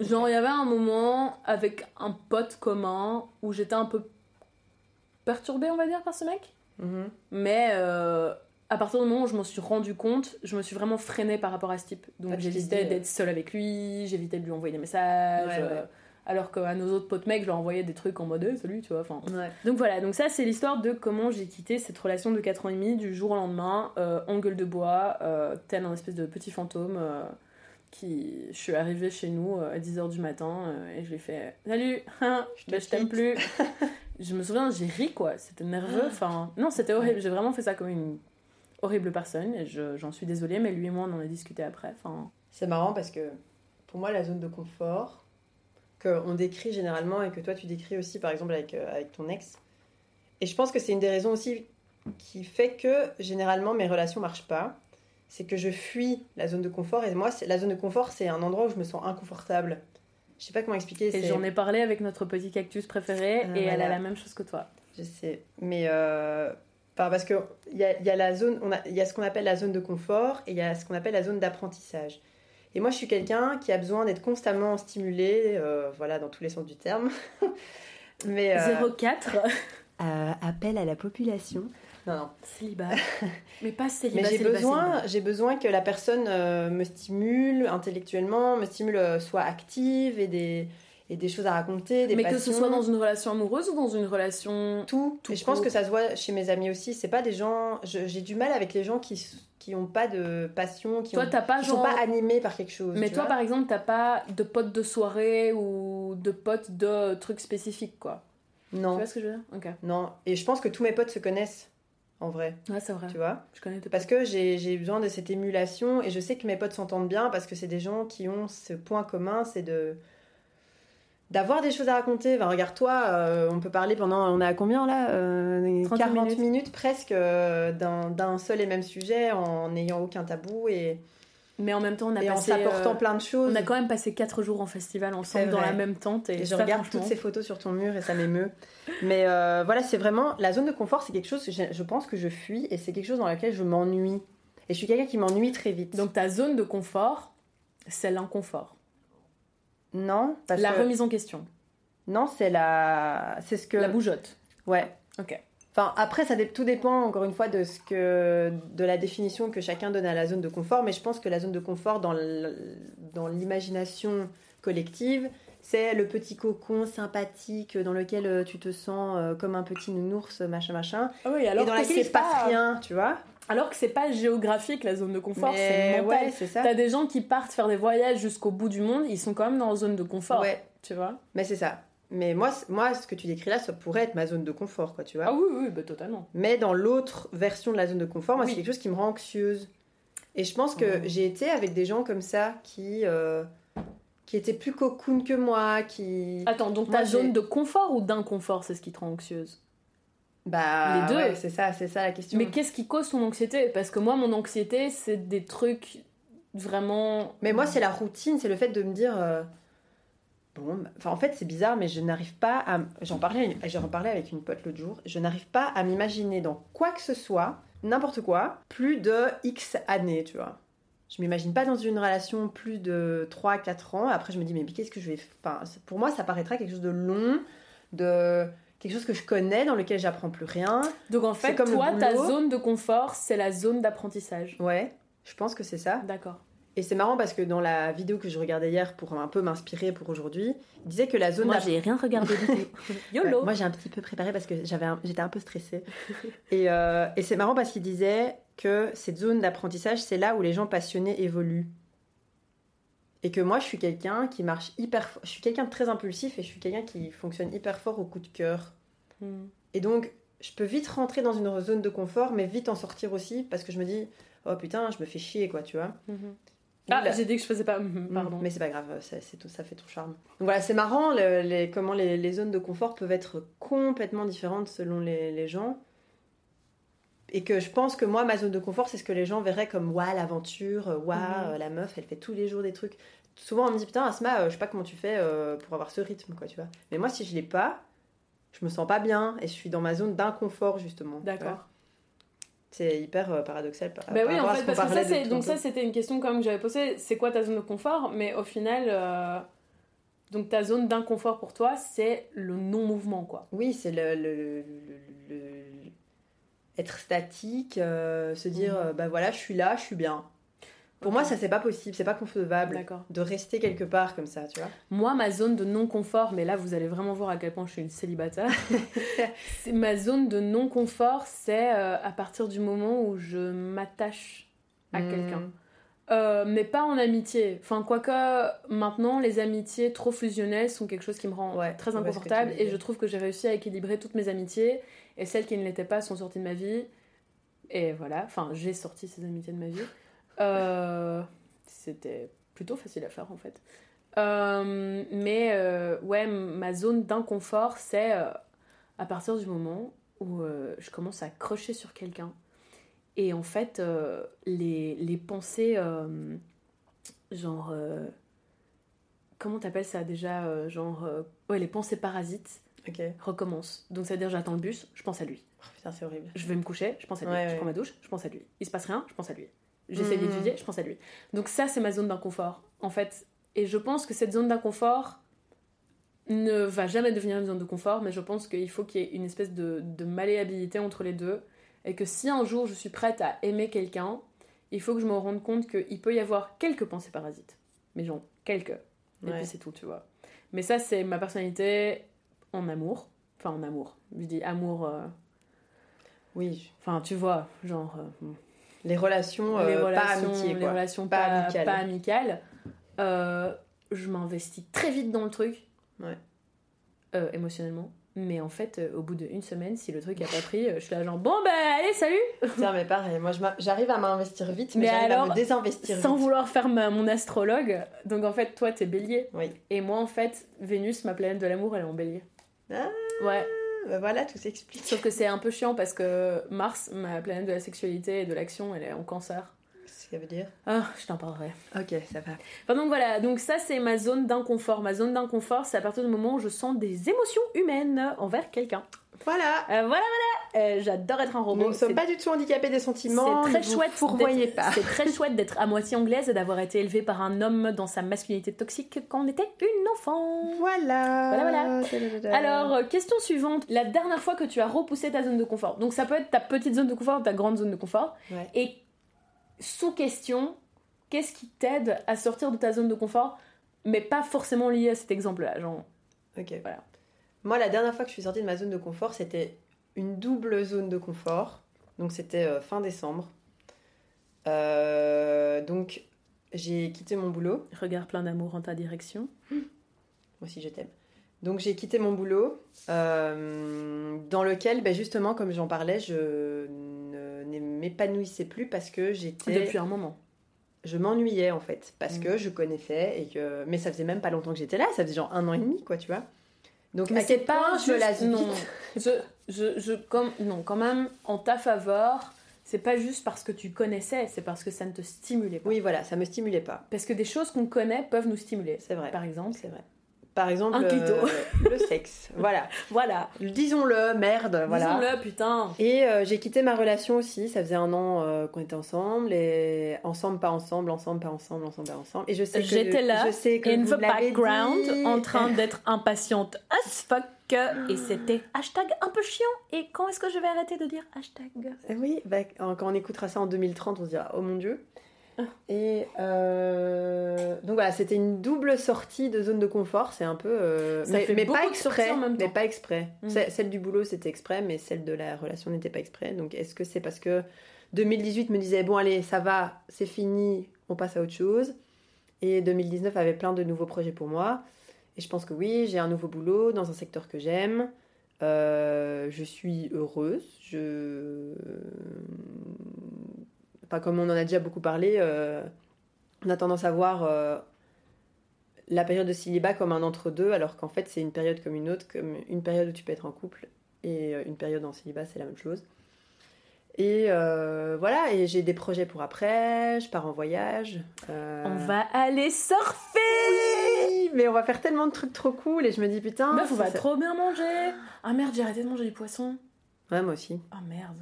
Genre il y avait un moment avec un pote commun où j'étais un peu perturbée, on va dire, par ce mec. Mhm. Mais euh, à partir du moment où je m'en suis rendu compte, je me suis vraiment freinée par rapport à ce type. Donc Ah, j'évitais d'être seule avec lui, j'évitais de lui envoyer des messages. Ouais, ouais. euh, alors qu'à nos autres potes mecs, je leur envoyais des trucs en mode Eh, salut, tu vois. Enfin, Ouais. donc voilà, donc ça c'est l'histoire de comment j'ai quitté cette relation de 4 ans et demi du jour au lendemain, euh, en gueule de bois, euh, tel un espèce de petit fantôme. euh, qui... Je suis arrivée chez nous à 10h du matin et je lui ai fait Salut, hein, Je ben, je t'aime plus. je me souviens, j'ai ri quoi, c'était nerveux. Enfin, non, c'était horrible, j'ai vraiment fait ça comme une horrible personne je- j'en suis désolée, mais lui et moi on en a discuté après. Enfin, C'est marrant parce que pour moi, la zone de confort qu'on décrit généralement et que toi tu décris aussi par exemple avec, euh, avec ton ex, et je pense que c'est une des raisons aussi qui fait que généralement mes relations marchent pas, c'est que je fuis la zone de confort et moi, c'est- la zone de confort c'est un endroit où je me sens inconfortable. Je sais pas comment expliquer. et c'est- j'en ai parlé avec notre petit cactus préféré Ah, et elle a la même chose que toi. Je sais, mais euh, enfin, parce que il y a, y a la zone, on a- il y a ce qu'on appelle la zone de confort et il y a ce qu'on appelle la zone d'apprentissage. Et moi, je suis quelqu'un qui a besoin d'être constamment stimulé, euh, voilà, dans tous les sens du terme. mais euh, 04, euh, appel à la population. Non, non. célibat. mais pas célibat. Mais j'ai besoin, j'ai besoin que la personne euh, me stimule intellectuellement, me stimule, euh, soit active et des et des choses à raconter, des Mais passions. que ce soit dans une relation amoureuse ou dans une relation. tout. Tout et je pense court. que ça se voit chez mes amis aussi. C'est pas des gens. J'ai du mal avec les gens qui qui ont pas de passion, qui, Toi, ont- t'as pas qui genre. sont pas animés par quelque chose. Mais tu toi, par exemple, t'as pas de potes de soirée ou de potes de trucs spécifiques, quoi. Tu non, vois ce que je veux dire? Ok. non. Et je pense que tous mes potes se connaissent en vrai, Ouais, c'est vrai. tu vois? Je connais Parce que j'ai besoin de cette émulation et je sais que mes potes s'entendent bien parce que c'est des gens qui ont ce point commun, c'est de d'avoir des choses à raconter. Enfin, regarde toi, euh, on peut parler pendant, on est à combien là Euh, 30 40 minutes. minutes, presque euh, d'un seul et même sujet en n'ayant aucun tabou et, Mais en même temps, on a et en passé. s'apportant euh, plein de choses. On a quand même passé 4 jours en festival ensemble dans la même tente et, Et je ça, regarde franchement, toutes ces photos sur ton mur et ça m'émeut. Mais voilà, c'est vraiment la zone de confort, c'est quelque chose que je, je pense que je fuis et c'est quelque chose dans lequel je m'ennuie. Et je suis quelqu'un qui m'ennuie très vite. Donc ta zone de confort, c'est l'inconfort. Non, parce La que remise en question. non, c'est la, c'est ce que La bougeotte. ouais. Ok. Enfin après, ça tout dépend encore une fois de ce que de la définition que chacun donne à la zone de confort. Mais je pense que la zone de confort dans dans l'imagination collective, c'est le petit cocon sympathique dans lequel euh, tu te sens euh, comme un petit nounours, machin machin. Ah oui, et alors dans que laquelle il se passe pas... rien, tu vois. Alors que c'est pas géographique la zone de confort, c'est mental. ouais, c'est ça. T'as des gens qui partent faire des voyages jusqu'au bout du monde, ils sont quand même dans la zone de confort. Ouais, Tu vois mais c'est ça. Mais moi, moi, ce que tu décris là, ça pourrait être ma zone de confort, quoi, tu vois. Ah oui, oui, bah totalement. Mais dans l'autre version de la zone de confort, moi, Oui. c'est quelque chose qui me rend anxieuse. Et je pense que Oh. j'ai été avec des gens comme ça qui, euh, qui étaient plus cocoon que moi, qui. Attends, donc Moi, ta zone de confort ou d'inconfort, c'est ce qui te rend anxieuse? Bah, Les deux. ouais, c'est ça, c'est ça la question. Mais qu'est-ce qui cause ton anxiété? Parce que moi, mon anxiété, c'est des trucs vraiment. Mais moi, c'est la routine, c'est le fait de me dire. euh, Bon, bah- enfin, en fait, c'est bizarre, mais je n'arrive pas à. J'en parlais, j'en parlais avec une pote l'autre jour. Je n'arrive pas à m'imaginer dans quoi que ce soit, n'importe quoi, plus de X années, tu vois. Je m'imagine pas dans une relation plus de 3-4 ans. Après, je me dis, mais qu'est-ce que je vais. Enfin, pour moi, ça paraîtra quelque chose de long, de. Quelque chose que je connais, dans lequel j'apprends plus rien. Donc en fait, comme toi, ta zone de confort, c'est la zone d'apprentissage. Ouais, je pense que c'est ça. D'accord. Et c'est marrant parce que dans la vidéo que je regardais hier pour un peu m'inspirer pour aujourd'hui, il disait que la zone Moi, j'ai rien regardé du tout. Ouais, YOLO moi j'ai un petit peu préparé parce que j'avais un- j'étais un peu stressée. et euh, et c'est marrant parce qu'il disait que cette zone d'apprentissage, c'est là où les gens passionnés évoluent. Et que moi je suis quelqu'un qui marche hyper fort. Je suis quelqu'un de très impulsif et je suis quelqu'un qui fonctionne hyper fort au coup de cœur. Hmm. Et donc je peux vite rentrer dans une zone de confort mais vite en sortir aussi parce que je me dis oh putain je me fais chier quoi tu vois. Mhm. Ah, Là- j'ai dit que je faisais pas. Pardon. mais c'est pas grave, ça, c'est tout, ça fait ton charme. Donc voilà, c'est marrant le- les, comment les, les zones de confort peuvent être complètement différentes selon les, les gens. Et que je pense que moi, ma zone de confort, c'est ce que les gens verraient comme waouh, l'aventure, euh, waouh, Mhm. euh, la meuf, elle fait tous les jours des trucs. Souvent, on me dit putain, Asma, euh, je sais pas comment tu fais pour avoir ce rythme, quoi, tu vois. Mais moi, si je l'ai pas, je me sens pas bien et je suis dans ma zone d'inconfort, justement. D'accord. C'est hyper paradoxal. Par, Bah oui, en fait, parce que ça, c'est, donc ça, c'était une question quand même que j'avais posée. C'est quoi ta zone de confort? Mais au final, euh, donc ta zone d'inconfort pour toi, c'est le non-mouvement, quoi. Oui, c'est le, le, le- le- le- être statique, euh, se dire, Mhm. euh, bah voilà, je suis là, je suis bien. Pour moi, ça, c'est pas possible, c'est pas concevable de rester quelque part comme ça, tu vois. Moi, ma zone de non-confort, mais là, vous allez vraiment voir à quel point je suis une célibataire. ma zone de non-confort, c'est euh, à partir du moment où je m'attache à Hmm. quelqu'un. Euh, mais pas en amitié. Enfin, quoique maintenant, les amitiés trop fusionnelles sont quelque chose qui me rend Ouais, très inconfortable. Et je trouve que j'ai réussi à équilibrer toutes mes amitiés. Et celles qui ne l'étaient pas sont sorties de ma vie. Et voilà. Enfin, j'ai sorti ces amitiés de ma vie. Euh, C'était plutôt facile à faire en fait. Euh, mais euh, ouais, ma zone d'inconfort, c'est à partir du moment où je commence à crocher sur quelqu'un. Et en fait, les, les pensées, genre. comment t'appelles ça déjà Genre. ouais, les pensées parasites Ok. recommencent. Donc, c'est-à-dire, j'attends le bus, je pense à lui. Oh, putain, c'est horrible. Je vais me coucher, je pense à lui. Ouais, je ouais. prends ma douche, je pense à lui. Il se passe rien, je pense à lui. J'essaie Mhm. d'étudier, je pense à lui. Donc ça, c'est ma zone d'inconfort, en fait. Et je pense que cette zone d'inconfort ne va jamais devenir une zone de confort, mais je pense qu'il faut qu'il y ait une espèce de, de malléabilité entre les deux. Et que si un jour je suis prête à aimer quelqu'un, il faut que je me rende compte qu'il peut y avoir quelques pensées parasites. Mais genre, quelques. Et Ouais. puis c'est tout, tu vois. Mais ça, c'est ma personnalité en amour. Enfin, en amour. Je dis amour... euh, Oui. Enfin, tu vois, genre. euh, Les relations, euh, les pas relations, les quoi. relations Pas pas, amicales. pas amicales. Euh, je m'investis très vite dans le truc. Ouais. Euh, émotionnellement. Mais en fait, euh, au bout d'une semaine, si le truc a pas pris, euh, je suis là genre bon bah allez salut Putain, mais pareil, moi j'arrive à m'investir vite, mais, Mais j'arrive à alors, me désinvestir sans vite. vouloir faire ma- mon astrologue. Donc en fait, toi t'es bélier. Oui. Et moi en fait, Vénus, ma planète de l'amour, elle est en bélier. Ah. Ouais. Bah voilà, tout s'explique. Sauf que c'est un peu chiant parce que Mars, ma planète de la sexualité et de l'action, elle est en cancer. Ce que ça veut dire? Ah, je t'en parlerai. Ok, ça va. Enfin, donc voilà, donc ça c'est ma zone d'inconfort. Ma zone d'inconfort, c'est à partir du moment où je sens des émotions humaines envers quelqu'un. Voilà. Euh, voilà, voilà. Euh, J'adore être un robot. Nous ne sommes pas du tout handicapés des sentiments. C'est très vous chouette. fourvoyez d'être- pas. C'est très chouette d'être à moitié anglaise et d'avoir été élevée par un homme dans sa masculinité toxique quand on était une enfant. Voilà. Voilà, voilà. Alors, euh, question suivante. La dernière fois que tu as repoussé ta zone de confort. Donc, ça peut être ta petite zone de confort ou ta grande zone de confort. Ouais. Et sous question, qu'est-ce qui t'aide à sortir de ta zone de confort, mais pas forcément lié à cet exemple-là. Genre, Ok. Voilà. Moi, la dernière fois que je suis sortie de ma zone de confort, c'était une double zone de confort. Donc, c'était euh, fin décembre. Euh, donc, j'ai quitté mon boulot. regard plein d'amour en ta direction. Moi aussi, je t'aime. Donc, j'ai quitté mon boulot, euh, dans lequel, ben, justement, comme j'en parlais, je ne, m'épanouissais plus parce que j'étais. Depuis un moment. Je m'ennuyais, en fait, parce Mm. que je connaissais et que. Mais ça faisait même pas longtemps que j'étais là, ça faisait genre un an et demi, quoi, tu vois. Donc, Mais à quel c'est pas point je non. je, je, comme, non, quand même, en ta faveur, c'est pas juste parce que tu connaissais, c'est parce que ça ne te stimulait pas. Oui, voilà, ça me stimulait pas. Parce que des choses qu'on connaît peuvent nous stimuler. C'est vrai. Par exemple, C'est vrai. Par exemple, Un clito. euh, le sexe. Voilà. voilà. Disons-le, merde, voilà. Disons-le, putain. Et euh, j'ai quitté ma relation aussi. Ça faisait un an euh, qu'on était ensemble. Et ensemble, pas ensemble, ensemble, pas ensemble, ensemble, pas ensemble. Et je sais que J'étais là, Je sais que In vous the background, dit. en train d'être impatiente as fuck. Et c'était hashtag un peu chiant. Et quand est-ce que je vais arrêter de dire hashtag? Oui, bah, quand on écoutera ça en 2030, on se dira oh mon dieu. Et euh, donc voilà, c'était une double sortie de zone de confort. C'est un peu, euh, Ça mais, fait mais beaucoup pas exprès, en même mais pas exprès. Mm. Celle du boulot c'était exprès, mais celle de la relation n'était pas exprès. Donc est-ce que c'est parce que 2018 me disait bon allez ça va, c'est fini, on passe à autre chose? Et 2019 avait plein de nouveaux projets pour moi. Et je pense que oui, j'ai un nouveau boulot dans un secteur que j'aime. Euh, je suis heureuse. Je... Enfin, comme on en a déjà beaucoup parlé, euh, on a tendance à voir euh, la période de célibat comme un entre-deux, alors qu'en fait c'est une période comme une autre, comme une période où tu peux être en couple et euh, une période en célibat, c'est la même chose. Et euh, voilà, et j'ai des projets pour après, je pars en voyage. euh, On va aller surfer oui, mais on va faire tellement de trucs trop cool et je me dis putain. Meuf, on va ça- trop bien manger Ah merde, j'ai arrêté de manger du poisson. Ouais, moi aussi. Ah merde.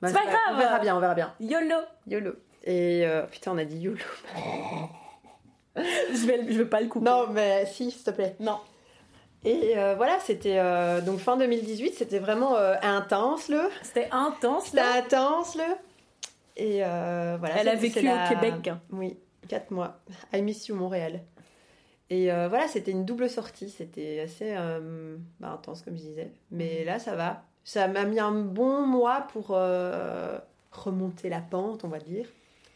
Bah, C'est pas On grave. verra bien, on verra bien. YOLO YOLO. Et euh, putain, on a dit YOLO. je vais, je vais pas le couper. Non, mais si, s'il te plaît. Non. Et euh, voilà, c'était euh, donc fin 2018, c'était vraiment intense le. C'était intense C'était là. intense le. Et voilà. Elle a vécu la- au Québec. Oui, 4 mois. I miss you Montréal. Et euh, voilà, c'était une double sortie. C'était assez euh, bah, intense, comme je disais. Mais là, ça va. Ça m'a mis un bon mois pour euh, remonter la pente, on va dire.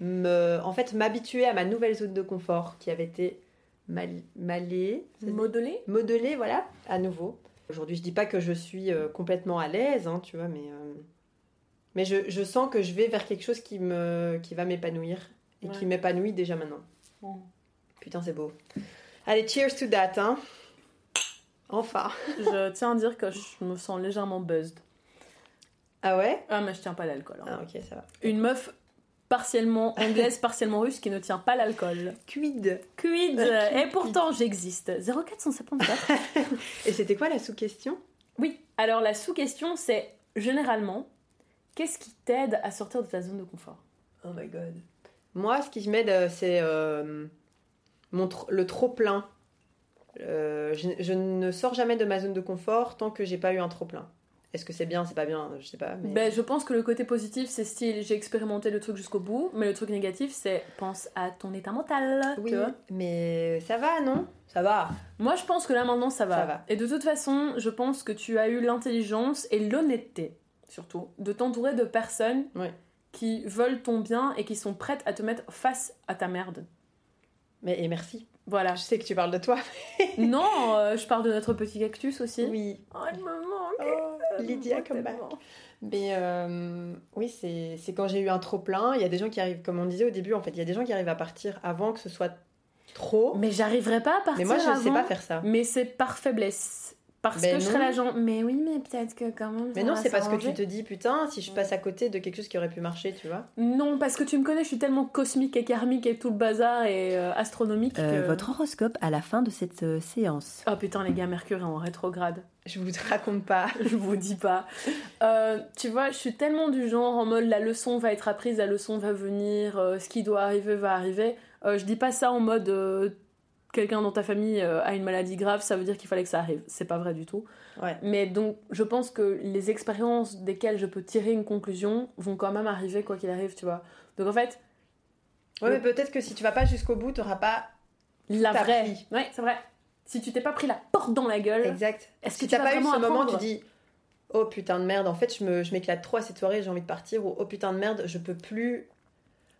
Me, en fait, m'habituer à ma nouvelle zone de confort qui avait été mal, malée, ça se dit Modelé modelée, voilà, à nouveau. Aujourd'hui, je dis pas que je suis euh, complètement à l'aise, hein, tu vois, mais, euh, mais je, je sens que je vais vers quelque chose qui, me, qui va m'épanouir et Ouais. qui m'épanouit déjà maintenant. Putain, c'est beau. Allez, cheers to that, hein. Enfin. Je tiens à dire que je me sens légèrement buzzed. Ah ouais? Ah, mais je tiens pas l'alcool. hein. Ah ok, ça va. Une meuf partiellement anglaise, partiellement russe qui ne tient pas l'alcool. Quid? Quid? Et pourtant, j'existe. 0474. Et c'était quoi la sous-question? Oui, alors la sous-question, c'est généralement, qu'est-ce qui t'aide à sortir de ta zone de confort? Oh my god. Moi, ce qui m'aide, euh, c'est euh, le trop-plein. Euh, je, je ne sors jamais de ma zone de confort tant que j'ai pas eu un trop-plein. Est-ce que c'est bien, c'est pas bien Je sais pas. Mais... Ben, je pense que le côté positif, c'est style, j'ai expérimenté le truc jusqu'au bout, mais le truc négatif, c'est pense à ton état mental. oui, tu vois mais ça va, non? Ça va. Moi, je pense que là maintenant, ça va. Ça va. Et de toute façon, je pense que tu as eu l'intelligence et l'honnêteté, surtout, de t'entourer de personnes qui veulent ton bien et qui sont prêtes à te mettre face à ta merde. Mais et merci. Voilà. Je sais que tu parles de toi. non, euh, je parle de notre petit cactus aussi. Oui. Oh, il me manque. Oh, Lydia, Il me come manque back. tellement. Mais euh, oui, c'est c'est quand j'ai eu un trop plein. Il y a des gens qui arrivent, comme on disait au début, en fait, il y a des gens qui arrivent à partir avant que ce soit trop. Mais j'arriverai pas à partir Mais moi, je ne sais pas faire ça. Mais c'est par faiblesse. Parce Ben que je serais non. la genre, mais oui, mais peut-être que quand même. Mais non, c'est parce que tu te dis, putain, si je passe à côté de quelque chose qui aurait pu marcher, tu vois. Non, parce que tu me connais, je suis tellement cosmique et karmique et tout le bazar et euh, astronomique Euh, que. Votre horoscope à la fin de cette euh, séance. Oh putain, les gars, Mercure est en rétrograde. Je vous raconte pas. je vous dis pas. Euh, tu vois, je suis tellement du genre en mode la leçon va être apprise, la leçon va venir, euh, ce qui doit arriver va arriver. Euh, je dis pas ça en mode euh, quelqu'un dans ta famille euh, a une maladie grave, ça veut dire qu'il fallait que ça arrive. C'est pas vrai du tout. Ouais. Mais donc, je pense que les expériences desquelles je peux tirer une conclusion vont quand même arriver quoi qu'il arrive, tu vois. Donc en fait, Ouais, mais peut-être que si tu vas pas jusqu'au bout, t'auras pas. la vraie. pris. Ouais, c'est vrai. Si tu t'es pas pris la porte dans la gueule, Exact. est-ce que tu t'as pas eu ce moment, tu dis. Oh putain de merde, en fait, je me- je m'éclate trop à cette soirée, j'ai envie de partir. Ou oh putain de merde, je peux plus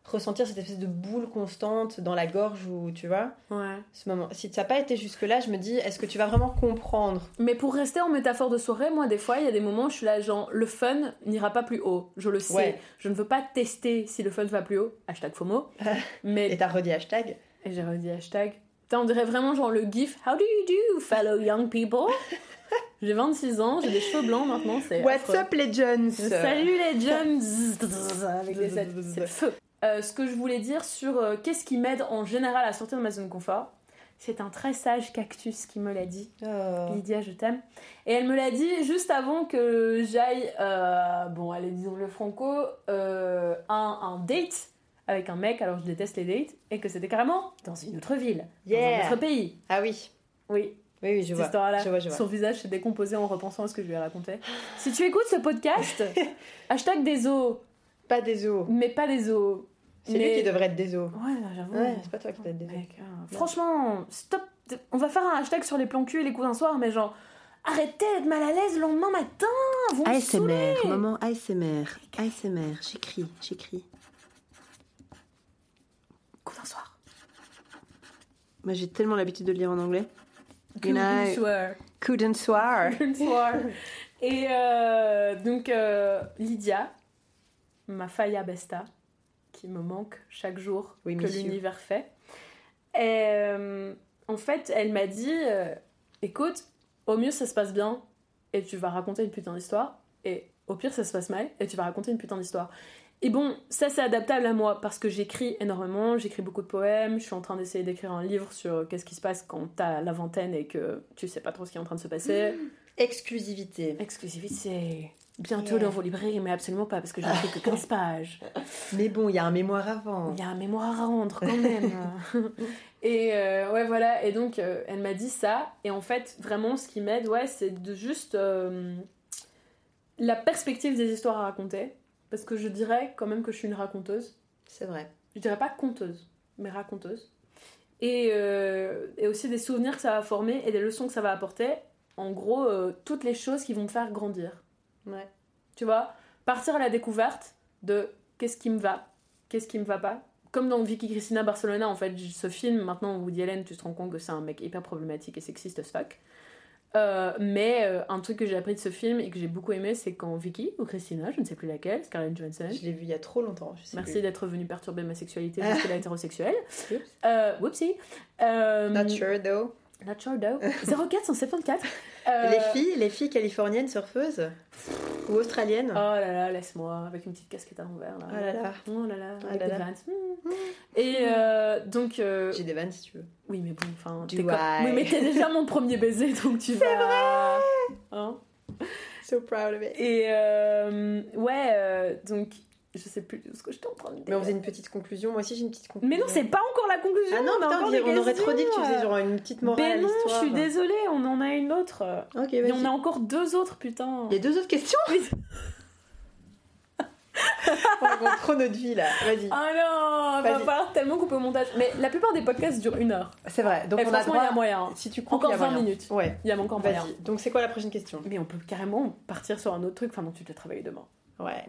ressentir cette espèce de boule constante dans la gorge ou tu vois Ouais. ce moment si ça n'a pas été jusque là je me dis est-ce que tu vas vraiment comprendre? Mais pour rester en métaphore de soirée, moi, des fois, il y a des moments où je suis là, genre, le fun n'ira pas plus haut. Je le sais. Ouais. Je ne veux pas tester si le fun va plus haut. Hashtag FOMO. Mais. et t'as redit hashtag? Et j'ai redit hashtag. Putain, on dirait vraiment genre le gif How do you do, fellow young people? J'ai 26 ans, j'ai des cheveux blancs maintenant, c'est. What's affreux. up les Jones? Salut les jeunes Avec les. C'est le feu. Euh, ce que je voulais dire sur euh, qu'est-ce qui m'aide en général à sortir de ma zone de confort, c'est un très sage cactus qui me l'a dit. Oh. Lydia, je t'aime. Et elle me l'a dit juste avant que j'aille, euh, bon, allez, disons le franco, un, un date avec un mec, alors je déteste les dates, et que c'était carrément dans une autre ville, dans un autre pays. ah oui Oui, oui oui je cette vois histoire-là, je vois je vois son visage s'est décomposé en repensant à ce que je lui ai raconté. Si tu écoutes ce podcast, hashtag des os, pas des os mais pas des os. C'est Mais- lui qui devrait être des os Ouais, j'avoue. ouais c'est pas toi qui dois être Mec, hein, franchement, stop. On va faire un hashtag sur les plans cul et les coups d'un soir, mais genre, arrêtez d'être mal à l'aise le lendemain matin. Vous. ASMR, moment ASMR. ASMR, j'écris, j'écris. Coup d'un soir. Moi j'ai tellement l'habitude de lire en anglais. Couldn't soir. Coup d'un soir. Et euh, donc, euh, Lydia, ma faya besta, qui me manque chaque jour Oui, que l'univers fait. Et euh, en fait, elle m'a dit euh, écoute, au mieux ça se passe bien et tu vas raconter une putain d'histoire, et au pire ça se passe mal et tu vas raconter une putain d'histoire. Et bon, ça c'est adaptable à moi parce que j'écris énormément, j'écris beaucoup de poèmes, je suis en train d'essayer d'écrire un livre sur qu'est-ce qui se passe quand t'as la vingtaine et que tu sais pas trop ce qui est en train de se passer. exclusivité Exclusivité. Bientôt Yeah. dans vos librairies, mais absolument pas, parce que j'ai écrit que 15 pages. Mais bon, il y a un mémoire avant. Il y a un mémoire à rendre quand même. et euh, ouais, voilà. Et donc, euh, elle m'a dit ça. Et en fait, vraiment, ce qui m'aide, ouais, c'est de juste euh, la perspective des histoires à raconter. Parce que je dirais quand même que je suis une raconteuse. C'est vrai. Je dirais pas conteuse, mais raconteuse. Et, euh, et aussi des souvenirs que ça va former et des leçons que ça va apporter. En gros, euh, toutes les choses qui vont me faire grandir. Ouais. Tu vois Partir à la découverte de qu'est-ce qui me va, qu'est-ce qui me va pas. Comme dans Vicky Cristina Barcelona, en fait, ce film, maintenant, Woody Allen, tu te rends compte que c'est un mec hyper problématique et sexiste as fuck. Euh, mais euh, un truc que j'ai appris de ce film et que j'ai beaucoup aimé, c'est quand Vicky ou Christina, je ne sais plus laquelle, Scarlett Johansson, Je l'ai vu il y a trop longtemps. Je sais merci d'être venu perturber ma sexualité jusqu'à hétérosexuelle. Oups. Euh, whoopsie. Not sure though. Not sure though. 0474. Euh, Les filles, les filles californiennes surfeuses ou australiennes. Oh là là, laisse-moi, avec une petite casquette à l'envers. Là. Oh là là. Oh là là, Oh avec là des là. Vans. Mm. Et euh, donc. euh, J'ai des vannes si tu veux. oui, mais bon, enfin. Comme-? Oui, mais t'es déjà mon premier baiser, donc tu vas. C'est vrai hein So proud of it. Et euh, ouais, euh, donc. Je sais plus ce que en train de dire. Mais on faisait une petite conclusion. Moi aussi j'ai une petite conclusion. Mais non, c'est pas encore la conclusion. Ah non, on a putain, encore on, aurait trop dit que tu questions. faisais genre une petite morale à Ben non, je suis désolée, on en a une autre. Ok, Et on a encore deux autres, putain. Il y a deux autres questions On raconte trop notre vie là. Vas-y. Ah non, va Vas-y. falloir tellement couper au montage. Mais la plupart des podcasts durent une heure. C'est vrai. Donc Et on a franchement, il y a moyen. Si tu coupes, Encore il y a 20 moyen. minutes. Ouais. Il y a encore moyen. Vas-y. Donc c'est quoi la prochaine question? Mais on peut carrément partir sur un autre truc, enfin non, tu dois travailler demain. Ouais.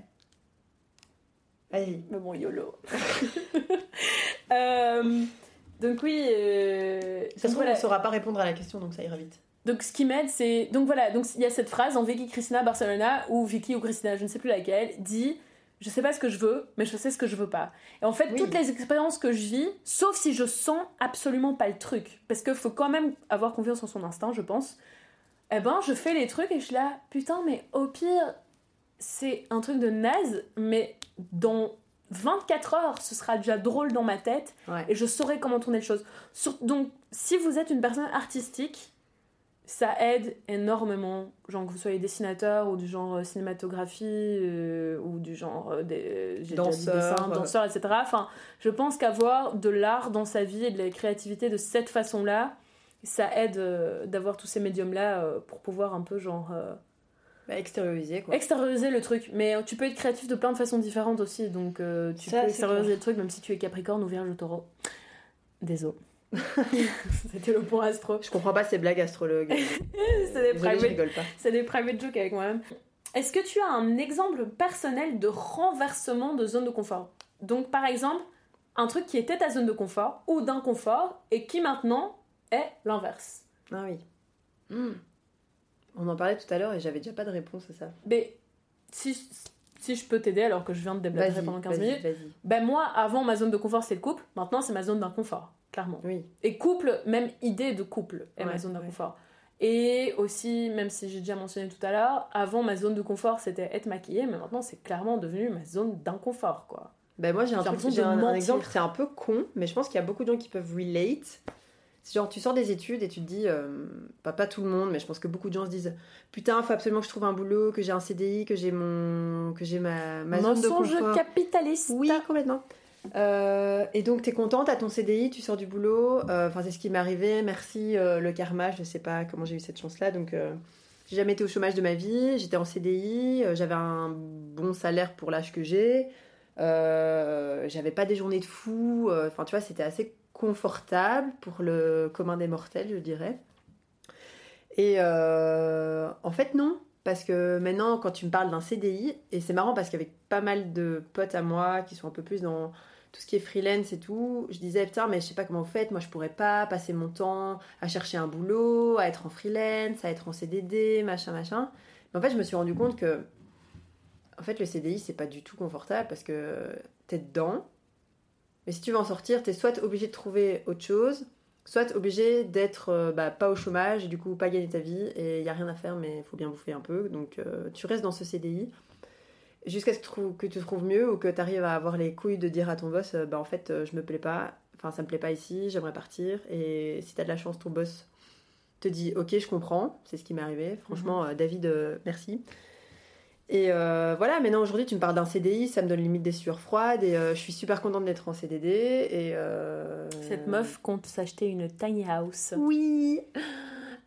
Vas-y. Mais bon, YOLO. Euh, donc oui, euh, Ça se trouve, voilà. on saura pas répondre à la question, donc ça ira vite. Donc ce qui m'aide, c'est... Donc voilà, donc il y a cette phrase en Vicky Cristina Barcelona, ou Vicky ou Cristina, je ne sais plus laquelle, dit « Je sais pas ce que je veux, mais je sais ce que je veux pas. » Et en fait, Oui. toutes les expériences que je vis, sauf si je sens absolument pas le truc, parce qu'il faut quand même avoir confiance en son instinct, je pense, eh ben je fais les trucs et je suis là « Putain, mais au pire, c'est un truc de naze, mais dans 24 heures, ce sera déjà drôle dans ma tête, Ouais. et je saurai comment tourner les choses. Sur- donc, si vous êtes une personne artistique, ça aide énormément. Genre que vous soyez dessinateur ou du genre euh, cinématographie euh, ou du genre euh, des, Danseur, dessin, euh. danseur, etc. Enfin, je pense qu'avoir de l'art dans sa vie et de la créativité de cette façon-là, ça aide euh, d'avoir tous ces médiums-là pour pouvoir un peu genre Bah, extérioriser quoi. extérioriser le truc. Mais euh, tu peux être créatif de plein de façons différentes aussi. Donc tu Ça, peux extérioriser clair. le truc même si tu es Capricorne ou Vierge ou Taureau. Désolé. C'était le point astro. Je comprends pas ces blagues astrologues. C'est des private c'est des private jokes avec moi-même. Est-ce que tu as un exemple personnel de renversement de zone de confort? Donc, par exemple, un truc qui était ta zone de confort ou d'inconfort et qui maintenant est l'inverse. Ah oui. Hmm. On en parlait tout à l'heure et j'avais déjà pas de réponse à ça. Mais si, si je peux t'aider alors que je viens de déblatérer pendant 15 vas-y, minutes, ben moi, avant ma zone de confort, c'est le couple. Maintenant, c'est ma zone d'inconfort, clairement. Oui. Et couple, même idée de couple est ma zone ouais. d'inconfort. Et aussi, même si j'ai déjà mentionné tout à l'heure, avant ma zone de confort c'était être maquillée, mais maintenant c'est clairement devenu ma zone d'inconfort quoi. Ben moi j'ai un, truc, un, un exemple, c'est un peu con, mais je pense qu'il y a beaucoup de gens qui peuvent relate. C'est genre tu sors des études et tu te dis, euh, pas, pas tout le monde, mais je pense que beaucoup de gens se disent, putain, faut absolument que je trouve un boulot, que j'ai un CDI, que j'ai mon, que j'ai ma, ma zone de Mensonge confort. capitaliste. Oui, complètement. Euh, et donc, t'es contente, t'as ton CDI, tu sors du boulot. Euh, Enfin, c'est ce qui m'est arrivé. Merci euh, le karma. Je sais pas comment j'ai eu cette chance-là. Donc, j'ai jamais été au chômage de ma vie. J'étais en CDI. J'avais un bon salaire pour l'âge que j'ai. J'avais pas des journées de fou. Enfin, tu vois, c'était assez confortable pour le commun des mortels, je dirais. Et euh, en fait, non. Parce que maintenant, quand tu me parles d'un CDI, et c'est marrant parce qu'avec pas mal de potes à moi qui sont un peu plus dans tout ce qui est freelance et tout, je disais putain, mais je sais pas comment vous faites, moi je pourrais pas passer mon temps à chercher un boulot, à être en freelance, à être en CDD, machin, machin. Mais en fait, je me suis rendu compte que, en fait, le CDI c'est pas du tout confortable parce que t'es dedans, mais si tu veux en sortir, t'es soit obligé de trouver autre chose, soit obligé d'être euh, bah, pas au chômage et du coup pas gagner ta vie et il y a rien à faire mais il faut bien bouffer un peu. Donc euh, tu restes dans ce CDI jusqu'à ce que, tu trouves- tu mieux ou que tu arrives à avoir les couilles de dire à ton boss euh, bah en fait je me plais pas. Enfin ça me plaît pas ici j'aimerais partir. Et si tu as de la chance ton boss te dit ok je comprends. C'est ce qui m'est arrivé. Franchement euh, David merci Et euh, voilà, maintenant aujourd'hui, tu me parles d'un CDI, ça me donne limite des sueurs froides et euh, je suis super contente d'être en CDD. Et euh, Cette meuf compte s'acheter une tiny house. Oui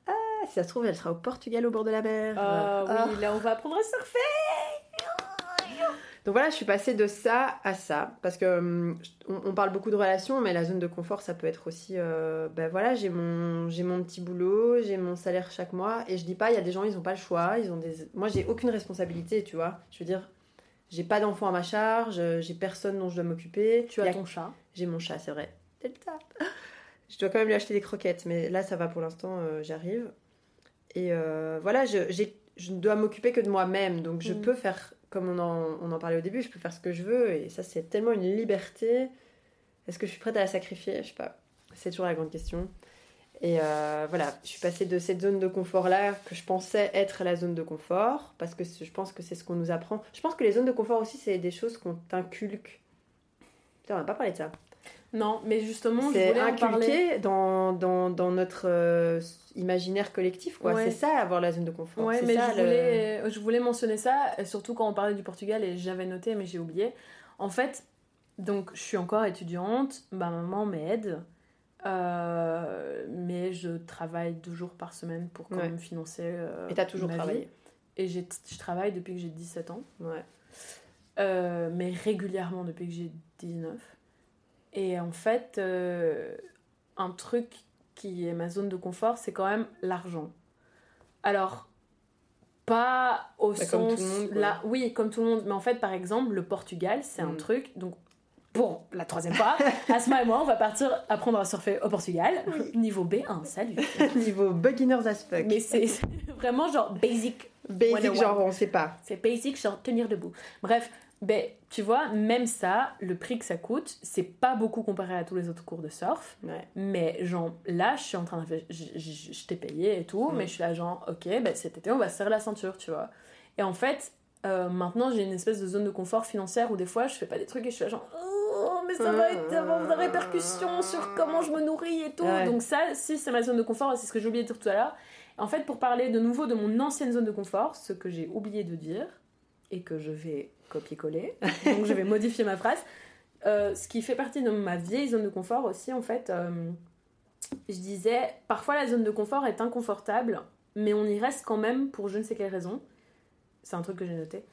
ah, Si ça se trouve, elle sera au Portugal au bord de la mer. Ah Ah. oui, là on va apprendre à surfer. Donc voilà, je suis passée de ça à ça. Parce que hum, on, on parle beaucoup de relations, mais la zone de confort, ça peut être aussi. euh, ben voilà, j'ai mon, j'ai mon petit boulot, j'ai mon salaire chaque mois. Et je dis pas, il y a des gens, ils ont pas le choix. Ils ont des... Moi, j'ai aucune responsabilité, tu vois. Je veux dire, j'ai pas d'enfant à ma charge, j'ai personne dont je dois m'occuper. Tu as ton chat. J'ai mon chat, c'est vrai. Delta. Je dois quand même lui acheter des croquettes, mais là, ça va pour l'instant, euh, j'arrive. Et euh, voilà, je, je ne dois m'occuper que de moi-même, donc je Mm. peux faire, comme on en, on en parlait au début, je peux faire ce que je veux, et ça, c'est tellement une liberté. Est-ce que je suis prête à la sacrifier? Je sais pas. C'est toujours la grande question. Et euh, voilà, je suis passée de cette zone de confort-là que je pensais être la zone de confort, parce que je pense que c'est ce qu'on nous apprend. Je pense que les zones de confort aussi, c'est des choses qu'on t'inculque. Putain, on n'a pas parlé de ça. Non, mais justement, C'est inculqué dans, dans, dans notre euh, imaginaire collectif, quoi. Ouais. C'est ça, avoir la zone de confort. Ouais, C'est mais ça, je, le- voulais, je voulais mentionner ça, euh, surtout quand on parlait du Portugal et j'avais noté, mais j'ai oublié. En fait, donc je suis encore étudiante, ma maman m'aide, euh, mais je travaille deux jours par semaine pour quand Ouais. même financer. euh, Et t'as toujours ma travaillé? vie. Et je travaille depuis que j'ai 17 ans, Ouais. euh, mais régulièrement depuis que j'ai 19. Et en fait, euh, un truc qui est ma zone de confort, c'est quand même l'argent. Alors, pas au Bah, sens monde, là, oui, comme tout le monde. Mais en fait, par exemple, le Portugal, c'est un Mm. truc. Donc, pour la troisième fois, Asma et moi, on va partir apprendre à surfer au Portugal, niveau B1. Salut. Niveau beginners as fuck. Mais c'est vraiment genre basic Basic, 101. genre, on sait pas. c'est basic, genre tenir debout. Bref, ben, tu vois, même ça, le prix que ça coûte, c'est pas beaucoup comparé à tous les autres cours de surf. Ouais. Mais genre, là, je suis en train de... Je, je- je t'ai payé et tout, mais je suis là genre, ok, ben, cet été, on va se serrer la ceinture, tu vois. Et en fait, euh, maintenant, j'ai une espèce de zone de confort financière où des fois, je fais pas des trucs et je suis là genre, oh, mais ça va être, avoir des répercussions sur comment je me nourris et tout. Ouais. Donc ça, si c'est ma zone de confort, c'est ce que j'ai oublié de dire tout à l'heure. En fait, pour parler de nouveau de mon ancienne zone de confort, ce que j'ai oublié de dire, et que je vais copier-coller, donc je vais modifier ma phrase, euh, ce qui fait partie de ma vieille zone de confort aussi, en fait, euh, je disais, parfois la zone de confort est inconfortable, mais on y reste quand même pour je ne sais quelle raison. C'est un truc que j'ai noté.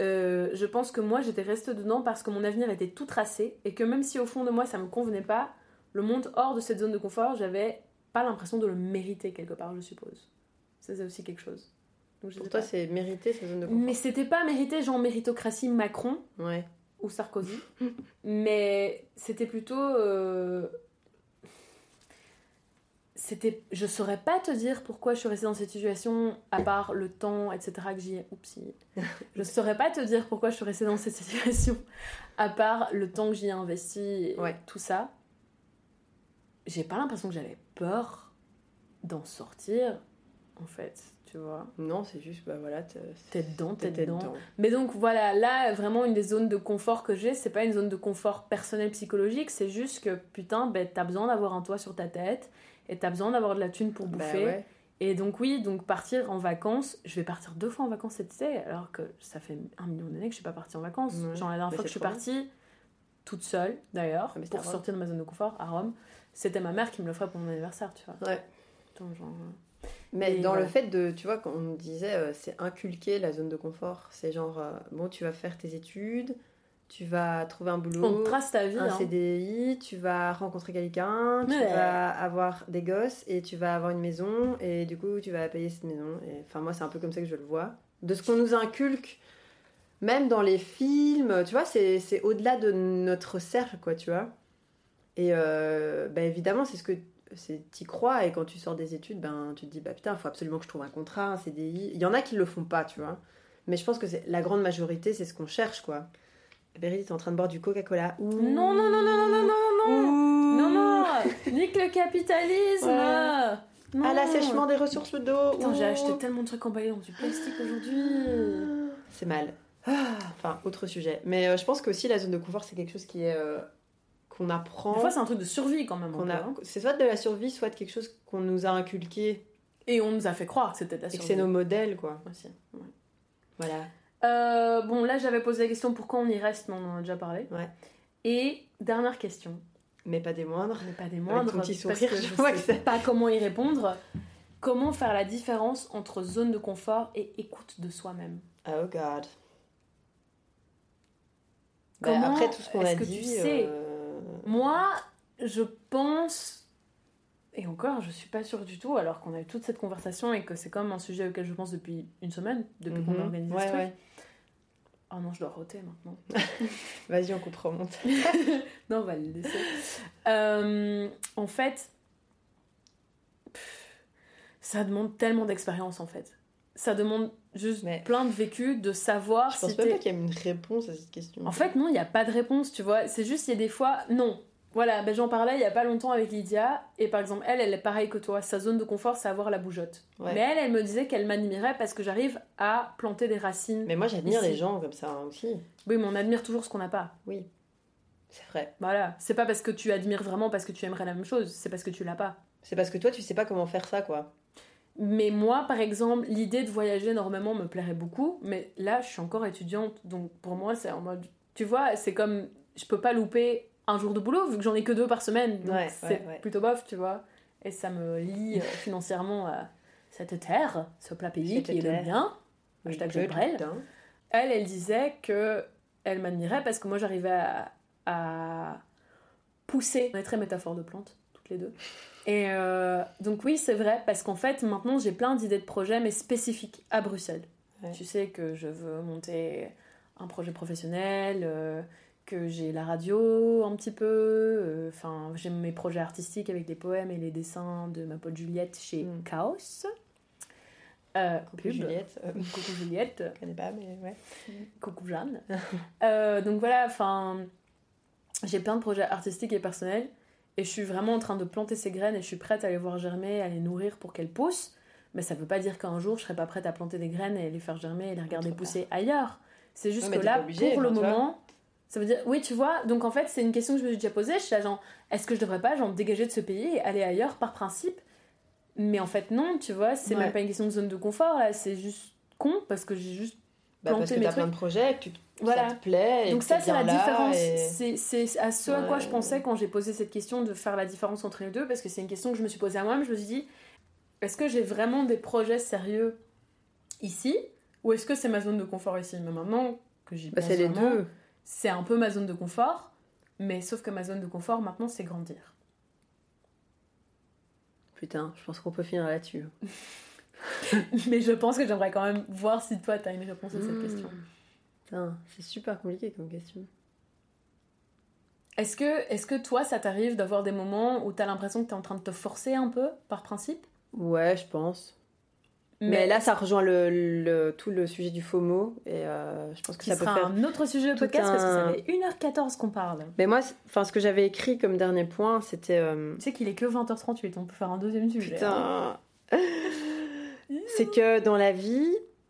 Euh, je pense que moi j'étais restée dedans parce que mon avenir était tout tracé et que même si au fond de moi ça me convenait pas, le monde hors de cette zone de confort, j'avais pas l'impression de le mériter quelque part, je suppose. Ça, c'est aussi quelque chose. Donc, Pour toi, c'est mérité, cette zone de confort. Mais c'était pas mérité, genre méritocratie Macron Ouais. ou Sarkozy, mais c'était plutôt. euh, C'était, je saurais pas te dire pourquoi je suis restée dans cette situation, à part le temps, etc. que j'y ai. Oupsie. Je saurais pas te dire pourquoi je suis restée dans cette situation, à part le temps que j'y ai investi, et Ouais. tout ça. J'ai pas l'impression que j'avais peur d'en sortir, en fait, tu vois. Non, c'est juste, bah voilà, t'es dedans, t'es dedans. dedans. Mais donc voilà, là vraiment une des zones de confort que j'ai, c'est pas une zone de confort personnel psychologique, c'est juste que putain, ben, t'as besoin d'avoir un toit sur ta tête et t'as besoin d'avoir de la thune pour Bah bouffer. ouais. Et donc oui, donc partir en vacances, je vais partir deux fois en vacances cet été, alors que ça fait un million d'années que je suis pas partie en vacances. Ouais. Genre la dernière Mais fois que je suis partie, toute seule d'ailleurs, Ah, pour sortir de ma zone de confort à Rome, c'était ma mère qui me le ferait pour mon anniversaire, tu vois. Ouais. Genre, euh, Mais Et dans voilà. le fait de, tu vois, quand on disait, euh, c'est inculquer la zone de confort. C'est genre, euh, bon, tu vas faire tes études, tu vas trouver un boulot, on trace ta vie. un hein. CDI, tu vas rencontrer quelqu'un, tu Ouais. vas avoir des gosses et tu vas avoir une maison et du coup, tu vas payer cette maison. Enfin, moi, c'est un peu comme ça que je le vois. De ce qu'on nous inculque, même dans les films, tu vois, c'est au-delà de notre cercle, quoi, tu vois. Et euh, bah, évidemment, c'est ce que t'y crois et quand tu sors des études ben tu te dis bah putain faut absolument que je trouve un contrat un CDI il y en a qui le font pas tu vois mais je pense que c'est la grande majorité c'est ce qu'on cherche quoi Béryl t'es en train de boire du Coca-Cola. Non, non, non, non, non, non, non, non, non, non, nique le capitalisme. Ouais. Non. à l'assèchement des ressources d'eau Putain, j'ai Ouh. acheté tellement de trucs emballés dans du plastique aujourd'hui. c'est mal enfin autre sujet mais euh, je pense qu'aussi la zone de confort c'est quelque chose qui est euh, qu'on apprend Des fois, c'est un truc de survie quand même. a hein. c'est soit de la survie soit de quelque chose qu'on nous a inculqué Et on nous a fait croire que c'était de la et que c'est nos modèles quoi Aussi. ouais. voilà Euh, bon, là, j'avais posé la question pourquoi on y reste, mais on en a déjà parlé. Ouais. Et dernière question, Mais pas des moindres. mais pas des moindres, ton petit parce sourire, que je vois que sais c'est- pas comment y répondre. Comment faire la différence entre zone de confort et écoute de soi-même? Oh god. Bah, Comment après tout ce qu'on a que tu dit. sais euh, Moi, je pense, et encore, je suis pas sûre du tout, alors qu'on a eu toute cette conversation et que c'est comme un sujet auquel je pense depuis une semaine, depuis qu'on mhm. a organisé Ouais, ce truc. ouais. Oh non, je dois roter maintenant. Vas-y, on coupera au montage. Non, on va le laisser. Euh, en fait, ça demande tellement d'expérience en fait. Ça demande juste Mais- plein de vécu, de savoir Je pense si même t'es- pas qu'il y a une réponse à cette question. En fait, non, il n'y a pas de réponse, tu vois. C'est juste, il y a des fois, non. Voilà, ben, j'en parlais il y a pas longtemps avec Lydia, et par exemple, elle, elle est pareille que toi. Sa zone de confort, c'est avoir la bougeotte. Ouais. Mais elle, elle me disait qu'elle m'admirait parce que j'arrive à planter des racines. Mais moi, j'admire les gens comme ça hein, aussi. Oui, mais on admire toujours ce qu'on n'a pas. Oui. C'est vrai. Voilà. C'est pas parce que tu admires vraiment parce que tu aimerais la même chose, c'est parce que tu l'as pas. C'est parce que toi, tu sais pas comment faire ça, quoi. Mais moi, par exemple, l'idée de voyager énormément me plairait beaucoup, mais là, je suis encore étudiante, donc pour moi, c'est en mode. Tu vois, c'est comme. Je peux pas louper un jour de boulot, vu que j'en ai que deux par semaine, donc Ouais, c'est ouais, ouais. plutôt bof, tu vois. Et ça me lie euh, financièrement à cette terre, ce plat pays qui est le mien. Hashtag putain. Elle, elle disait que elle m'admirait parce que moi, j'arrivais à, à pousser. On est très métaphore de plantes, toutes les deux. Et euh, donc oui, c'est vrai, parce qu'en fait, maintenant, j'ai plein d'idées de projets, mais spécifiques à Bruxelles. Ouais. Tu sais que je veux monter un projet professionnel, euh, que j'ai la radio un petit peu, euh, enfin, j'ai mes projets artistiques avec les poèmes et les dessins de ma pote Juliette chez Mm. Chaos. Euh, Coucou pub. Juliette. Euh, Coucou Juliette. je connais pas, mais ouais. Coucou Jeanne. Euh, donc voilà, enfin, j'ai plein de projets artistiques et personnels et je suis vraiment en train de planter ces graines et je suis prête à les voir germer, à les nourrir pour qu'elles poussent. Mais ça veut pas dire qu'un jour je serai pas prête à planter des graines et les faire germer et les regarder pousser ailleurs. C'est juste Ouais, que là, obligée, pour le moment, ça veut dire, oui, tu vois, donc en fait, c'est une question que je me suis déjà posée. Je suis là, genre, est-ce que je devrais pas, genre, me dégager de ce pays et aller ailleurs par principe? Mais en fait, non, tu vois, c'est Ouais. même pas une question de zone de confort là, c'est juste con parce que j'ai juste Bah, parce Planter que mes t'as plein trucs. de projets, que tu, Voilà. ça te plaît. et Donc ça, c'est la différence. et- C'est à ce à quoi je pensais quand j'ai posé cette question de faire la différence entre les deux, parce que c'est une question que je me suis posée à moi-même. Je me suis dit, est-ce que j'ai vraiment des projets sérieux ici, ou est-ce que c'est ma zone de confort ici? Mais maintenant que j'y Bah, pense c'est les deux. c'est un peu ma zone de confort, mais sauf que ma zone de confort maintenant, c'est grandir. Putain, je pense qu'on peut finir là-dessus. mais je pense que j'aimerais quand même voir si toi, t'as une réponse à cette Mmh. question. Putain, c'est super compliqué comme question. Est-ce que, est que toi, ça t'arrive d'avoir des moments où t'as l'impression que t'es en train de te forcer un peu, par principe? Ouais, je pense. Mais, là, ça rejoint le, le- tout le sujet du FOMO. Et euh, je pense que qui ça peut faire. un autre sujet de podcast parce que ça fait 1h14 qu'on parle. Mais moi, enfin, ce que j'avais écrit comme dernier point, c'était. euh, Tu sais qu'il est que 20h38, on peut faire un deuxième sujet. hein. C'est que dans la vie,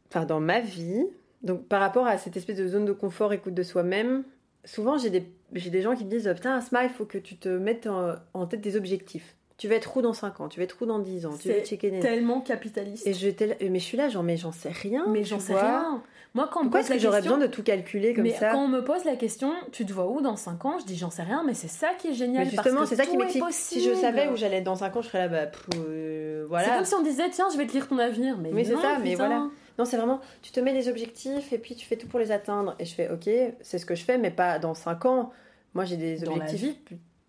enfin dans ma vie, donc par rapport à cette espèce de zone de confort, écoute de soi-même, souvent j'ai des, j'ai des gens qui me disent Putain, Asma, il faut que tu te mettes en tête des objectifs. Tu vas être où dans 5 ans Tu vas être où dans 10 ans Tu vas C'est Kennedy. Tellement capitaliste. Et je mais je suis là, genre, mais j'en sais rien. mais j'en sais rien. Moi, quand on Pourquoi est-ce que j'aurais question, besoin de tout calculer comme mais ça quand on me pose la question, tu te vois où dans 5 ans? Je dis j'en sais rien, mais c'est ça qui est génial. Mais justement, c'est ça qui m'excite. Si je savais où j'allais être dans 5 ans, je serais là, bah, pff, euh, C'est voilà. comme si on disait tiens, je vais te lire ton avenir. Mais Oui, c'est ça, mais voilà. Non, c'est vraiment, tu te mets des objectifs et puis tu fais tout pour les atteindre. Et je fais, ok, c'est ce que je fais, mais pas dans 5 ans. Moi, j'ai des Dans objectifs.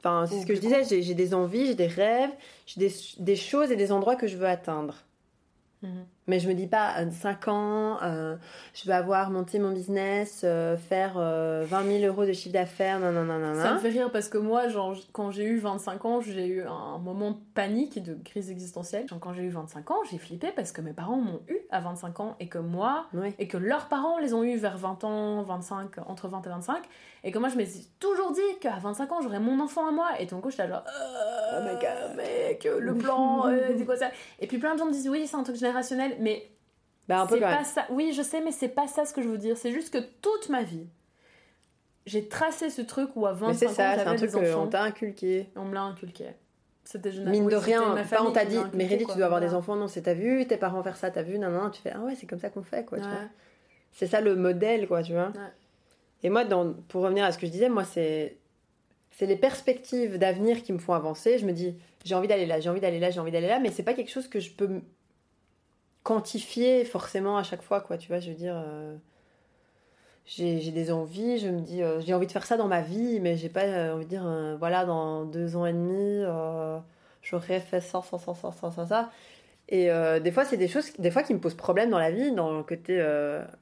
Enfin, c'est ce que je disais, j'ai j'ai des envies, j'ai des rêves, j'ai des, des choses et des endroits que je veux atteindre. Mhm. Mais je me dis pas, 5 ans, euh, je vais avoir monté mon business, euh, faire euh, 20 000 euros de chiffre d'affaires, non, non, non, non, Ça me fait rire parce que moi, genre, quand j'ai eu 25 ans, j'ai eu un moment de panique et de crise existentielle. Genre, quand j'ai eu 25 ans, j'ai flippé parce que mes parents m'ont eu à 25 ans et que moi, Oui. et que leurs parents les ont eu vers 20 ans, 25, entre 20 et 25, et que moi je me suis toujours dit qu'à 25 ans j'aurais mon enfant à moi, et d'un coup j'étais genre, oh my god, mec, le plan, euh, c'est quoi ça? Et puis plein de gens me disent, oui, c'est un truc générationnel, mais Bah, un peu c'est quand pas même. ça. Oui, je sais, mais c'est pas ça ce que je veux dire. C'est juste que toute ma vie, j'ai tracé ce truc où à Mais 25 c'est ans ça, c'est un truc qu'on t'a inculqué. On me l'a inculqué. C'était. Mine de rien, pas on t'a dit, mais Rédi, tu dois avoir des enfants, non, c'est t'as vu, tes parents faire ça, t'as vu, non, non, tu fais, ah ouais, c'est comme ça qu'on fait, quoi, tu Ouais. vois. c'est ça le modèle, quoi, tu vois. Ouais. Et moi, dans, pour revenir à ce que je disais, moi, c'est c'est les perspectives d'avenir qui me font avancer. Je me dis, j'ai envie d'aller là, j'ai envie d'aller là, j'ai envie d'aller là, mais c'est pas quelque chose que je peux quantifier forcément à chaque fois, quoi. Tu vois, je veux dire, euh, j'ai des envies, je me dis, euh, j'ai envie de faire ça dans ma vie, mais j'ai pas euh, envie de dire, euh, voilà, dans deux ans et demi, j'aurais fait ça, ça, ça, ça, ça, ça, ça. Et des fois, c'est des choses, des fois, qui me posent problème dans la vie, dans le côté,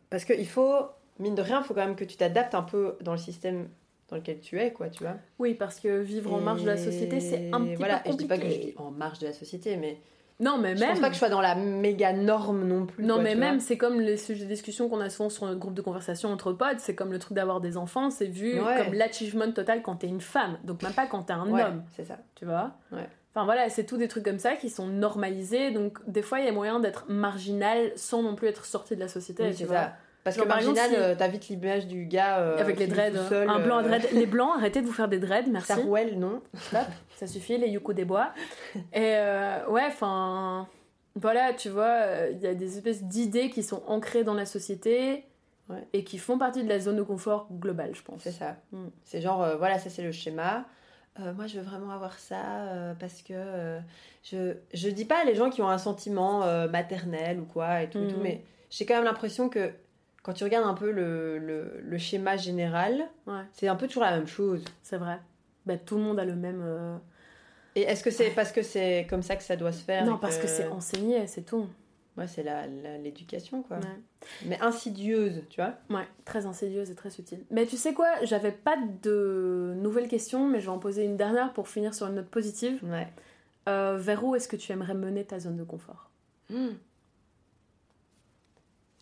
parce qu'il faut, mine de rien, il faut quand même que tu t'adaptes un peu dans le système dans lequel tu es, quoi, tu vois. Oui, parce que vivre en marge de la société, c'est un petit voilà, peu et je dis pas que je compliqué. vis en marge de la société, mais Non, mais je même. pense pas que je sois dans la méga norme non plus. Non, quoi, mais même, c'est comme les sujets de discussion qu'on a souvent sur notre groupe de conversation entre potes, c'est comme le truc d'avoir des enfants, c'est vu Ouais. comme l'achievement total quand t'es une femme, donc même pas quand t'es un Ouais, homme, c'est ça. tu vois. Ouais. Enfin voilà, c'est tout des trucs comme ça qui sont normalisés, donc des fois il y a moyen d'être marginal sans non plus être sorti de la société, Oui, tu c'est vois. ça. Parce que marginal, si- euh, t'as vite l'image du gars euh, Avec les dreads, tout seul, un blanc à euh, dread. Les blancs, arrêtez de vous faire des dreads, merci. Sarouel, non Stop, ça suffit, les Yuko des bois. Et euh, ouais, enfin. Voilà, tu vois, euh, il y a des espèces d'idées qui sont ancrées dans la société Ouais. et qui font partie de la zone de confort globale, je pense. C'est ça. Mm. C'est genre, euh, voilà, ça c'est le schéma. Euh, moi, je veux vraiment avoir ça euh, parce que euh, je, je dis pas les gens qui ont un sentiment euh, maternel ou quoi et tout, et tout Mhm. mais j'ai quand même l'impression que quand tu regardes un peu le, le, le schéma général, Ouais, c'est un peu toujours la même chose. c'est vrai. Bah, tout le monde a le même. euh, Et est-ce que c'est parce que c'est comme ça que ça doit se faire Non, parce que c'est enseigné, c'est tout. Ouais, c'est l'éducation, quoi. Ouais. Mais insidieuse, tu vois. Ouais, très insidieuse et très subtile. Mais tu sais quoi, j'avais pas de nouvelles questions, mais je vais en poser une dernière pour finir sur une note positive. Ouais. Euh, vers où est-ce que tu aimerais mener ta zone de confort?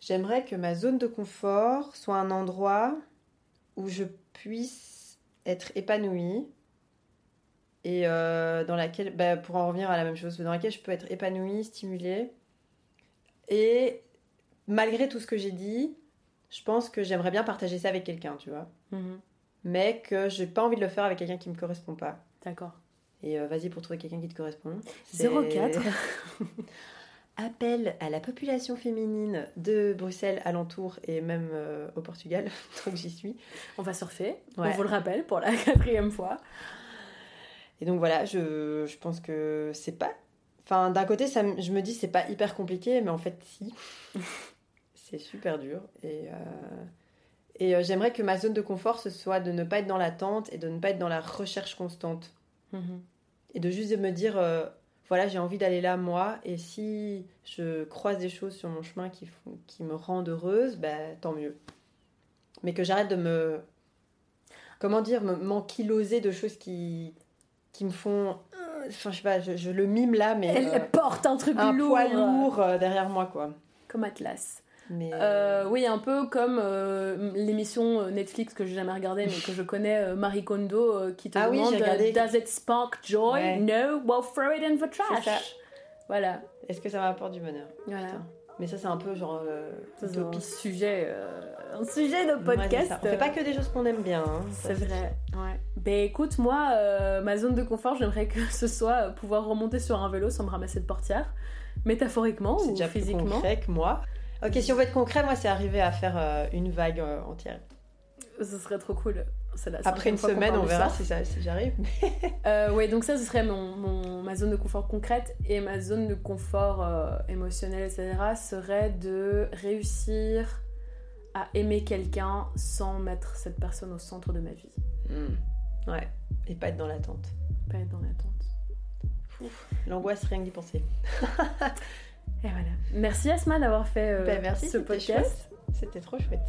J'aimerais que ma zone de confort soit un endroit où je puisse être épanouie et euh, dans laquelle, bah, pour en revenir à la même chose, dans laquelle je peux être épanouie, stimulée. Et malgré tout ce que j'ai dit, je pense que j'aimerais bien partager ça avec quelqu'un, tu vois. Mhm. Mais que j'ai pas envie de le faire avec quelqu'un qui me correspond pas. D'accord. Et euh, vas-y pour trouver quelqu'un qui te correspond. 04. Appel à la population féminine de Bruxelles alentour et même euh, au Portugal, donc j'y suis. On va surfer, Ouais. on vous le rappelle pour la quatrième fois. Et donc voilà, je, je pense que c'est pas. Enfin, d'un côté, ça, je me dis c'est pas hyper compliqué, mais en fait, si. c'est super dur. Et, euh, et euh, j'aimerais que ma zone de confort, ce soit de ne pas être dans l'attente et de ne pas être dans la recherche constante. Mhm. Et de juste me dire, voilà, j'ai envie d'aller là, moi, et si je croise des choses sur mon chemin qui, me rendent heureuse, ben, tant mieux. Mais que j'arrête de me. Comment dire, me- m'enquiloser de choses qui, qui me font. euh, Enfin, je sais pas, je, je le mime là, mais. Elle euh, porte un truc un lourd. poids lourd euh, derrière moi, quoi. Comme Atlas. Mais. Euh, oui, un peu comme euh, l'émission euh, Netflix que j'ai jamais regardée, mais que je connais, euh, Marie Kondo, euh, qui te Ah oui, demande euh, Does it spark joy? Ouais. No, well, throw it in the trash. ça. Voilà. Est-ce que ça m'apporte du bonheur? Voilà. Putain. Mais ça, c'est un peu genre. euh, un sujet, euh, un sujet de Ouais, podcast. ça. On fait pas que des choses qu'on aime bien. hein. C'est vrai, ouais. Ben écoute, moi, euh, ma zone de confort, j'aimerais que ce soit euh, pouvoir remonter sur un vélo sans me ramasser de portière, métaphoriquement C'est ou déjà plus physiquement. concret que moi. Ok, si on veut être concret, moi, c'est arriver à faire euh, une vague euh, entière. Ce serait trop cool. La Après une semaine, on verra si, ça, si j'arrive. Euh, ouais, donc ça, ce serait mon, mon- ma zone de confort concrète et ma zone de confort émotionnel, etc. serait de réussir à aimer quelqu'un sans mettre cette personne au centre de ma vie. Hmm. Ouais, et pas être dans l'attente. Pas être dans l'attente. L'angoisse, rien que d'y penser. Et voilà. Merci Asma d'avoir fait euh, Ben, merci, ce podcast. C'était trop chouette.